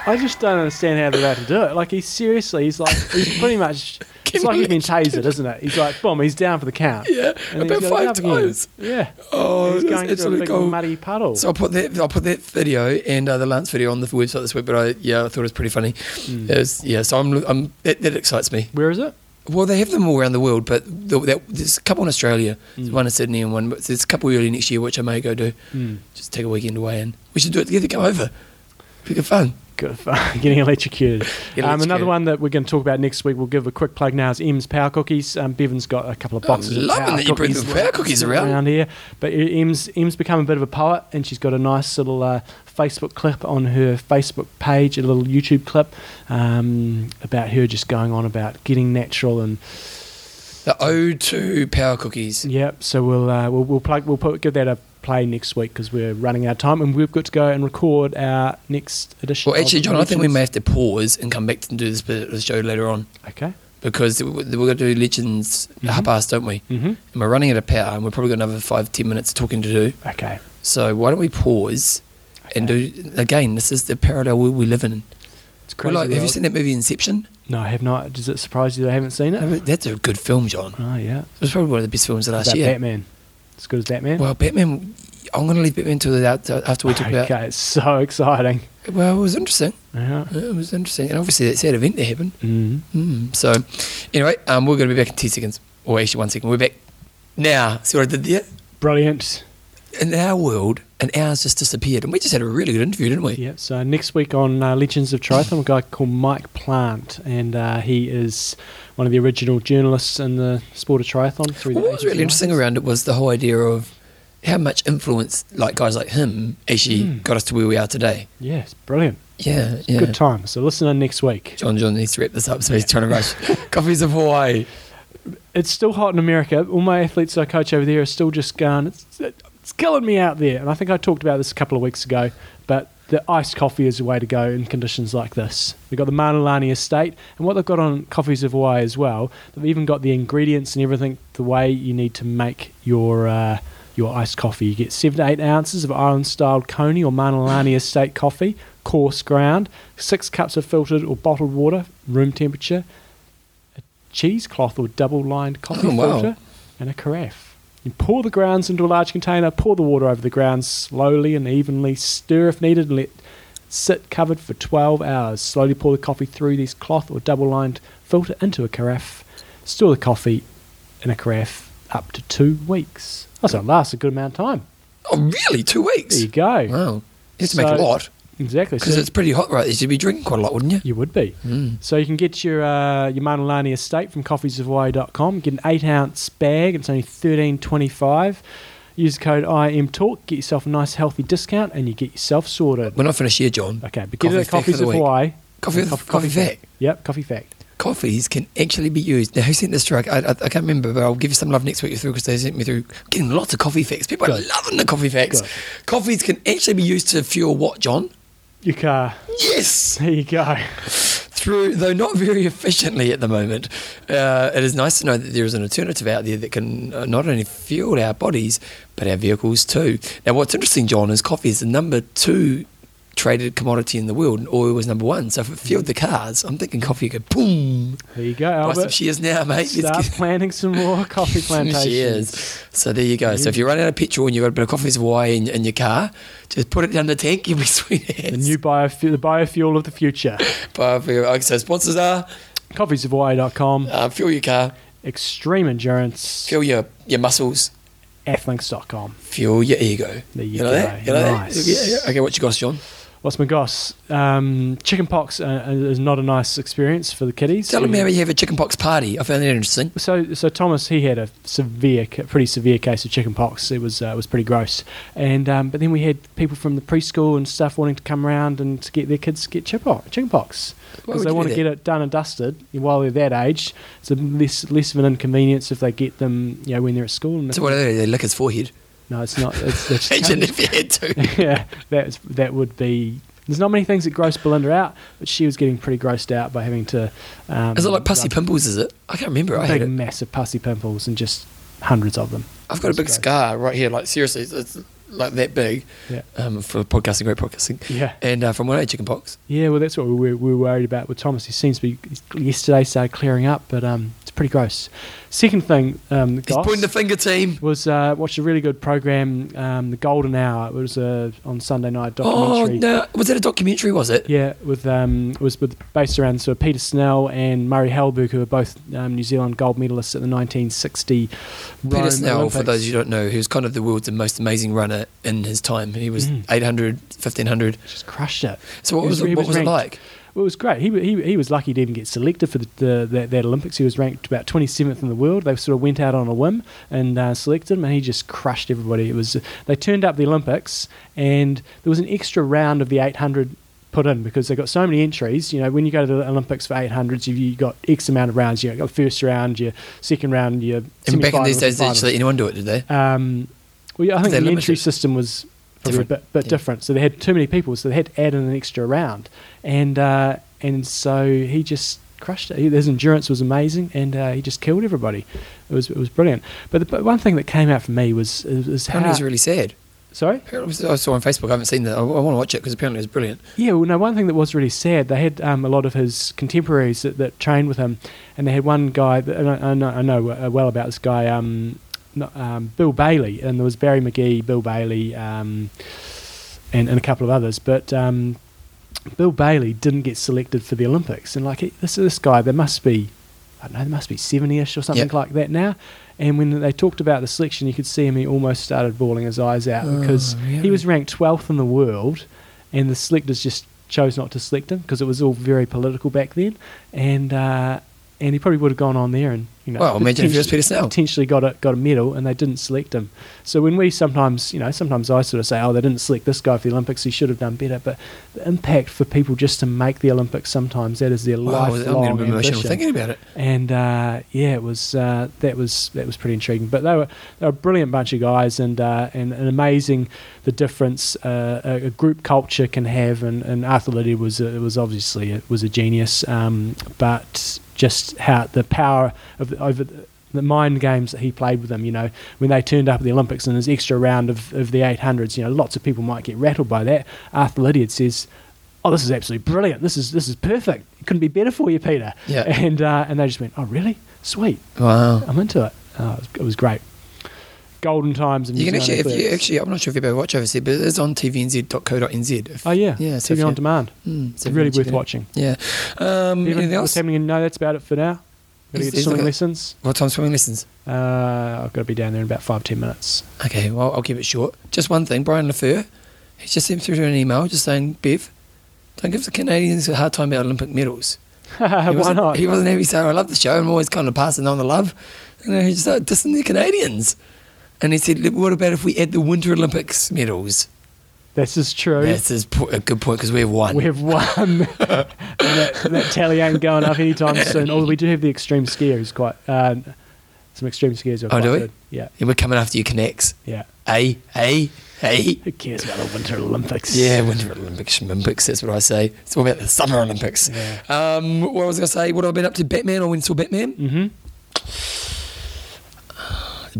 I just don't understand how they're allowed to do it. Like he's seriously, he's like he's pretty much. It's like he's been tasered, isn't it? He's like, boom, he's down for the count. Yeah, And about five up again. times. Yeah. Oh, he's going through a big muddy puddle. So I'll put that I'll put that video and uh, the Lance video on the website this week. But I yeah I thought it was pretty funny. It was, yeah, so I'm, I'm that, that excites me. Where is it? Well, they have them all around the world, but the, that, there's a couple in Australia, Mm. one in Sydney and one. But there's a couple early next year which I may go do. Mm. Just take a weekend away and we should do it together. Come over, be good fun. Good fun. Getting electrocuted. Get Um, another one that we're going to talk about next week, we'll give a quick plug now, is Em's Power Cookies. Um, Bevan's got a couple of I'm boxes of loving power that you bring cookies, the power cookies around. here. But Em's, Em's become a bit of a poet, and she's got a nice little uh, Facebook clip on her Facebook page, a little YouTube clip um, about her just going on about getting natural and The O2 power cookies. Yep. So we'll uh, we'll, we'll plug we'll put, give that a play next week because we're running out of time and we've got to go and record our next edition. Well, actually, John, I think we may have to pause and come back and do this bit of the show later on Okay. because we're going to do Legends Mhm. half past, don't we? Mm-hmm. And we're running out of power, and we've probably got another five, ten minutes of talking to do. Okay. So why don't we pause and do again? This is the parallel world we live in. It's crazy. like, have you seen that movie Inception? No, I have not. Does it surprise you that I haven't seen it? No, but That's a good film, John. Oh yeah. It was probably one of the best films of last year. Batman. As good as Batman. Well, Batman. I'm going to leave Batman to the after we talk okay, about. Okay, it's so exciting. Well, it was interesting. Yeah. It was interesting, and obviously that sad event that happened. Mm. Mm. So, anyway, um, we're going to be back in ten seconds, or actually one second. We're back now. See what I did there? Brilliant. In our world, an hour's just disappeared, and we just had a really good interview, didn't we? Yeah. So next week on uh, Legends of Triathlon, a guy called Mike Plant, and uh, he is one of the original journalists in the sport of triathlon. Through the What was really interesting around it was the whole idea of how much influence, like guys like him, actually Mm. got us to where we are today. Yeah, brilliant. Yeah, yeah. Good time. So listen in next week. John John needs to wrap this up, so he's trying to rush. Coffees of Hawaii. It's still hot in America. All my athletes I coach over there are still just going, it's, it's killing me out there. And I think I talked about this a couple of weeks ago, but the iced coffee is the way to go in conditions like this. We've got the Malulani estate, and what they've got on Coffees of Hawaii as well, they've even got the ingredients and everything the way you need to make your. Uh, your iced coffee. You get seven to eight ounces of island styled Coney or Malulani estate coffee, coarse ground, six cups of filtered or bottled water, room temperature, a cheesecloth or double lined coffee Oh, wow. filter, and a carafe. You pour the grounds into a large container, pour the water over the grounds slowly and evenly, stir if needed, and let sit covered for 12 hours. Slowly pour the coffee through this cloth or double lined filter into a carafe. Store the coffee in a carafe up to two weeks. That's it lasts a good amount of time. Oh, really? Two weeks? There you go. Wow. You have to make a lot Exactly. because So it's pretty hot, right? You should be drinking quite a lot, wouldn't you? you would be. Mm. So you can get your uh, your Malulani estate from coffeesofhawaii.com. Get an eight ounce bag. It's only thirteen twenty five. Use code IMTalk. Get yourself a nice healthy discount, and you get yourself sorted. We're not finished here, John. Okay, but get it at Coffee of Coffees of. Hawaii. Coffee, Coffee- coffee, coffee fact. Yep, coffee fact. Coffees can actually be used. Now, who sent this through? I, I, I can't remember, but I'll give you some love next week through because they sent me through getting lots of coffee facts. People are loving the coffee facts. Good. Coffees can actually be used to fuel what, John? Your car. Yes! There you go. through, though not very efficiently at the moment. Uh, it is nice to know that there is an alternative out there that can uh, not only fuel our bodies but our vehicles too. Now, what's interesting, John, is coffee is the number two traded commodity in the world, and oil was number one. So if it fueled the cars, I'm thinking coffee could boom. There you go, Buy some Albert. shares now, mate. Let's Start get- planting some more coffee plantations. shares. So there you go. So if you run out of petrol and you've got a bit of coffee's Hawaii in, in your car, just put it down the tank. You'll be sweet The new biofuel, the biofuel of the future. Biofuel. Okay, so sponsors are Coffeesofhawaii.com, uh, fuel your car, Extreme Endurance, fuel your, your muscles, Athlinks.com. fuel your ego. There you know go. that? You know that? Nice. Yeah, yeah. Okay, what you got, John? What's my goss? Um, chickenpox uh, is not a nice experience for the kiddies. Tell me how you have a chickenpox party. I found that interesting. So, so Thomas, he had a severe, pretty severe case of chickenpox. It was, uh, was pretty gross. And um, but then we had people from the preschool and stuff wanting to come around and to get their kids to get chickenpox, because they want to get it done and dusted while they're that age. It's a less less of an inconvenience if they get them, you know, when they're at school. And So what are they? They lick his forehead. No, it's not. It's, it's Imagine if you had to. yeah, that's that would be. There's not many things that gross Belinda out, but she was getting pretty grossed out by having to. Um, Is it like pussy pimples, is it? I can't remember. I Big, it. massive pussy pimples and just hundreds of them. I've got a big gross. scar right here. Like, seriously, it's, it's like that big Yeah. um, for podcasting, great podcasting. Yeah. And uh, from when I had chickenpox. Yeah, well, that's what we were, we were worried about with Thomas. He seems to be yesterday started clearing up, but um, it's pretty gross. Second thing, um, He's Goss, pointing the finger, team. was uh, watched a really good program, um, The Golden Hour. It was a on Sunday night Oh, documentary. no. Was it a documentary, was it? Yeah, with um, it was with based around sort of Peter Snell and Murray Halberg, who were both um, New Zealand gold medalists at the 1960 Rome Peter Snell, for those who don't know, was kind of the world's most amazing runner in his time. He was Mm. 800, 1500. just crushed it. So what He was, it, he what was was it ranked- like? Well, it was great. He, he, he was lucky to even get selected for the, the, that, that Olympics. He was ranked about 27th in the world. They sort of went out on a whim and uh, selected him, and he just crushed everybody. It was they turned up the Olympics, and there was an extra round of the 800 put in because they got so many entries. You know, when you go to the Olympics for 800s, you've you got X amount of rounds. You've got first round, your second round, your And back in these days, they finals. actually let anyone do it, did they? Um, well, yeah, I think the entry system was probably Different, a bit, bit yeah. different. So they had too many people, so they had to add in an extra round, and uh, and so he just crushed it. He- His endurance was amazing, and uh, he just killed everybody. It was it was brilliant. But the but one thing that came out for me was was how was really sad. sorry. I saw on Facebook. I haven't seen that. I, I want to watch it because apparently it was brilliant. Yeah, well, no, one thing that was really sad, they had um, a lot of his contemporaries that, that trained with him, and they had one guy, that, I, I know, I know uh, well about this guy, um, um, Bill Baillie, and there was Barry Magee, Bill Baillie, um, and, and a couple of others, but um, Bill Baillie didn't get selected for the Olympics, and like this this guy, there must be, I don't know, there must be seventy-ish or something Yep. like that now. And when they talked about the selection, you could see him; he almost started bawling his eyes out Oh, because he was ranked twelfth in the world, and the selectors just chose not to select him because it was all very political back then, and uh, and he probably would have gone on there and you know Well, imagine if it was potentially- Peter Snell. potentially got a got a medal, and they didn't select him. So when we sometimes you know sometimes I sort of say, oh, they didn't select this guy for the Olympics, he should have done better. But the impact for people just to make the Olympics sometimes that is their Wow, I'm lifelong emotional ambition thinking about it. and uh, yeah, it was uh, that was that was pretty intriguing. But they were they were a brilliant bunch of guys, and uh, and, and amazing the difference uh, a, a group culture can have. And, and Arthur Lydiard was a, was obviously a, was a genius, um, but just how the power of the, over. The, the mind games that he played with them, you know, when they turned up at the Olympics and his extra round of, of the 800s, you know, lots of people might get rattled by that. Arthur Lydiard says, "Oh, this is absolutely brilliant. This is this is perfect. It couldn't be better for you, Peter." Yeah. And uh, and they just went, "Oh, really? Sweet. Wow. I'm into it." Oh, it, was, it was great. Golden times and You can New actually, if you actually, I'm not sure if you ever watch overseas, but it's on tvnz.co.nz. If- Oh yeah, yeah. So on you- demand. Mm, It's really worth watching. Yeah. Um, Even anything else? happening in no, that's about it for now. Got to Is- get swimming lessons. What time swimming lessons? Uh, I've got to be down there in about five ten minutes. Okay, well, I'll keep it short. Just one thing, Brian LaFleur, he just sent through an email just saying, Bev, don't give the Canadians a hard time about Olympic medals. Why wasn't. He wasn't happy saying, I love the show. I'm always kind of passing on the love. You know, he just started dissing the Canadians. And he said, what about if we add the Winter Olympics medals? This is true. That's his po- a good point because we've won. We have won. and that, that tally ain't going up anytime soon. Although we do have the extreme skiers quite. Uh, some extreme skiers are Oh, do we? good. Yeah, and we're coming after you, Canucks. yeah. A, A. Hey. Who cares about the Winter Olympics? Yeah, Winter Olympics, Olympics, that's what I say. It's all about the Summer Olympics. Yeah. Um, what was I going to say? What have I been up to? Batman? I went and saw Batman. Mm-hmm.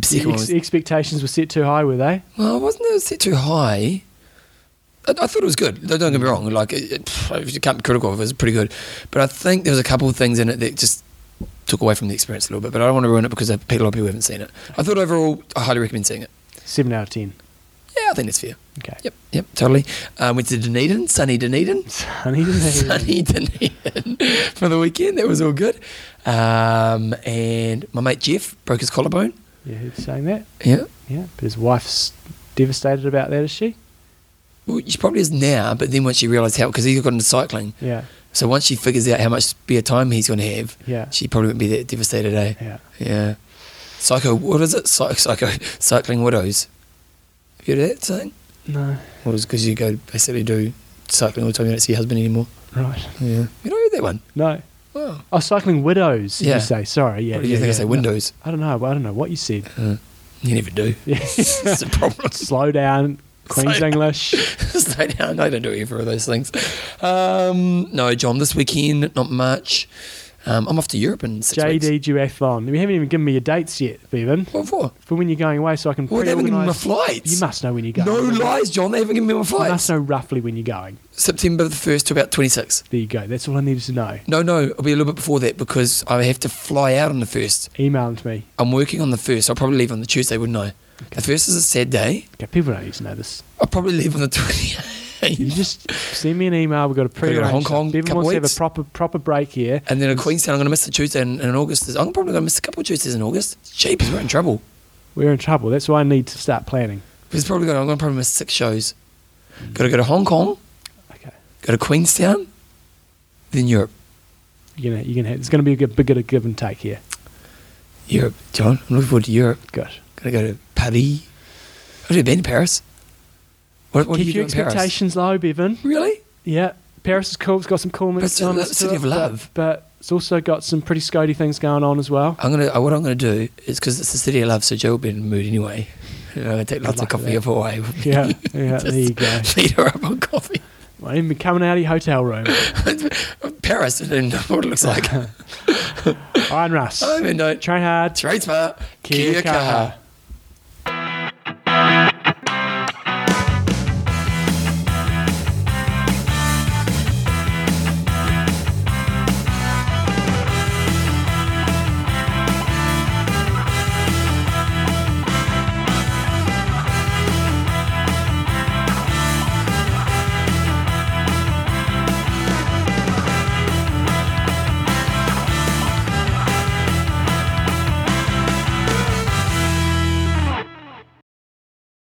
The second one Ex- expectations were set too high, were they? well, I wasn't it set too high? I, I thought it was good. Don't get me wrong. Like, it, it, pff, you can't be critical of it. It was pretty good. But I think there was a couple of things in it that just took away from the experience a little bit. But I don't want to ruin it because a lot of people haven't seen it. I thought overall, I highly recommend seeing it. Seven out of ten. Yeah, I think that's fair. Okay. Yep, yep, totally. Um, went to Dunedin, sunny Dunedin. Sunny Dunedin. sunny Dunedin for the weekend. That was all good. Um, and my mate Jeff broke his collarbone. Yeah, who's saying that? Yeah. Yeah, but his wife's devastated about that, is she? Well, she probably is now, but then once she realised how, because he's got into cycling, Yeah, so once she figures out how much spare time he's going to have, yeah, she probably won't be that devastated, eh? yeah. Yeah. Psycho, what is it? Psycho, psycho cycling widows. Have you heard of that saying? No, Well, it's because you go basically do cycling all the time, you don't see your husband anymore. right. Yeah. You know that one? No. Wow. Oh, cycling widows. Yeah. you say? Sorry. Yeah. what did you yeah, think yeah. I say? Windows. I don't know. I don't know what you said. Uh, you never do. It's a problem. Slow down. Queen's Slow down. English. Slow down. I don't do either of those things. Um, no, John, this weekend, not much. Um, I'm off to Europe in six weeks. JD duathlon. You haven't even given me your dates yet, Bevan. What for? For when you're going away, so I can Well, they haven't given me my flights. You must know when you're going. No lies, John. They haven't given me my flights. You must know roughly when you're going. September the 1st to about 26. There you go. That's all I needed to know. No, no, it'll be a little bit before that because I have to fly out on the 1st. Email them to me. I'm working on the 1st. I'll probably leave on the Tuesday, wouldn't I? The 1st is a sad day. Okay, people don't need to know this. I'll probably leave on the 28th. You just send me an email. We've got a pre go Hong Kong, couple wants to have weeks. a proper proper break here. And then at Queenstown, I'm going to miss the Tuesday in, in August. I'm probably going to miss a couple of Tuesdays in August. Jeepers, we're in trouble. We're in trouble. That's why I need to start planning. It's probably going I'm going to probably miss six shows. Got to go to Hong Kong, Okay. go to Queenstown, then Europe. You're gonna, you're gonna have, it's going to be a bit of give and take here. Europe, John. I'm looking forward to Europe. Good. Got to go to Paris. Have you been to Paris? What, what Keep you your do in Paris? expectations low, Bevan. Really? Yeah, Paris is cool. It's got some cool But minutes it's a it, city of but- love. But, it's also got some pretty scody things going on as well. I'm gonna. uh, What I'm gonna do is because it's the city of love, so Joe will be in the mood anyway. You know, gonna take lots of coffee away. Yeah, yeah, there you go. Feed her up on coffee. Might even coming out of your hotel room. Paris, and what it looks like. Iron Russ. I'm in no Train hard. trade smart. Kia kaha.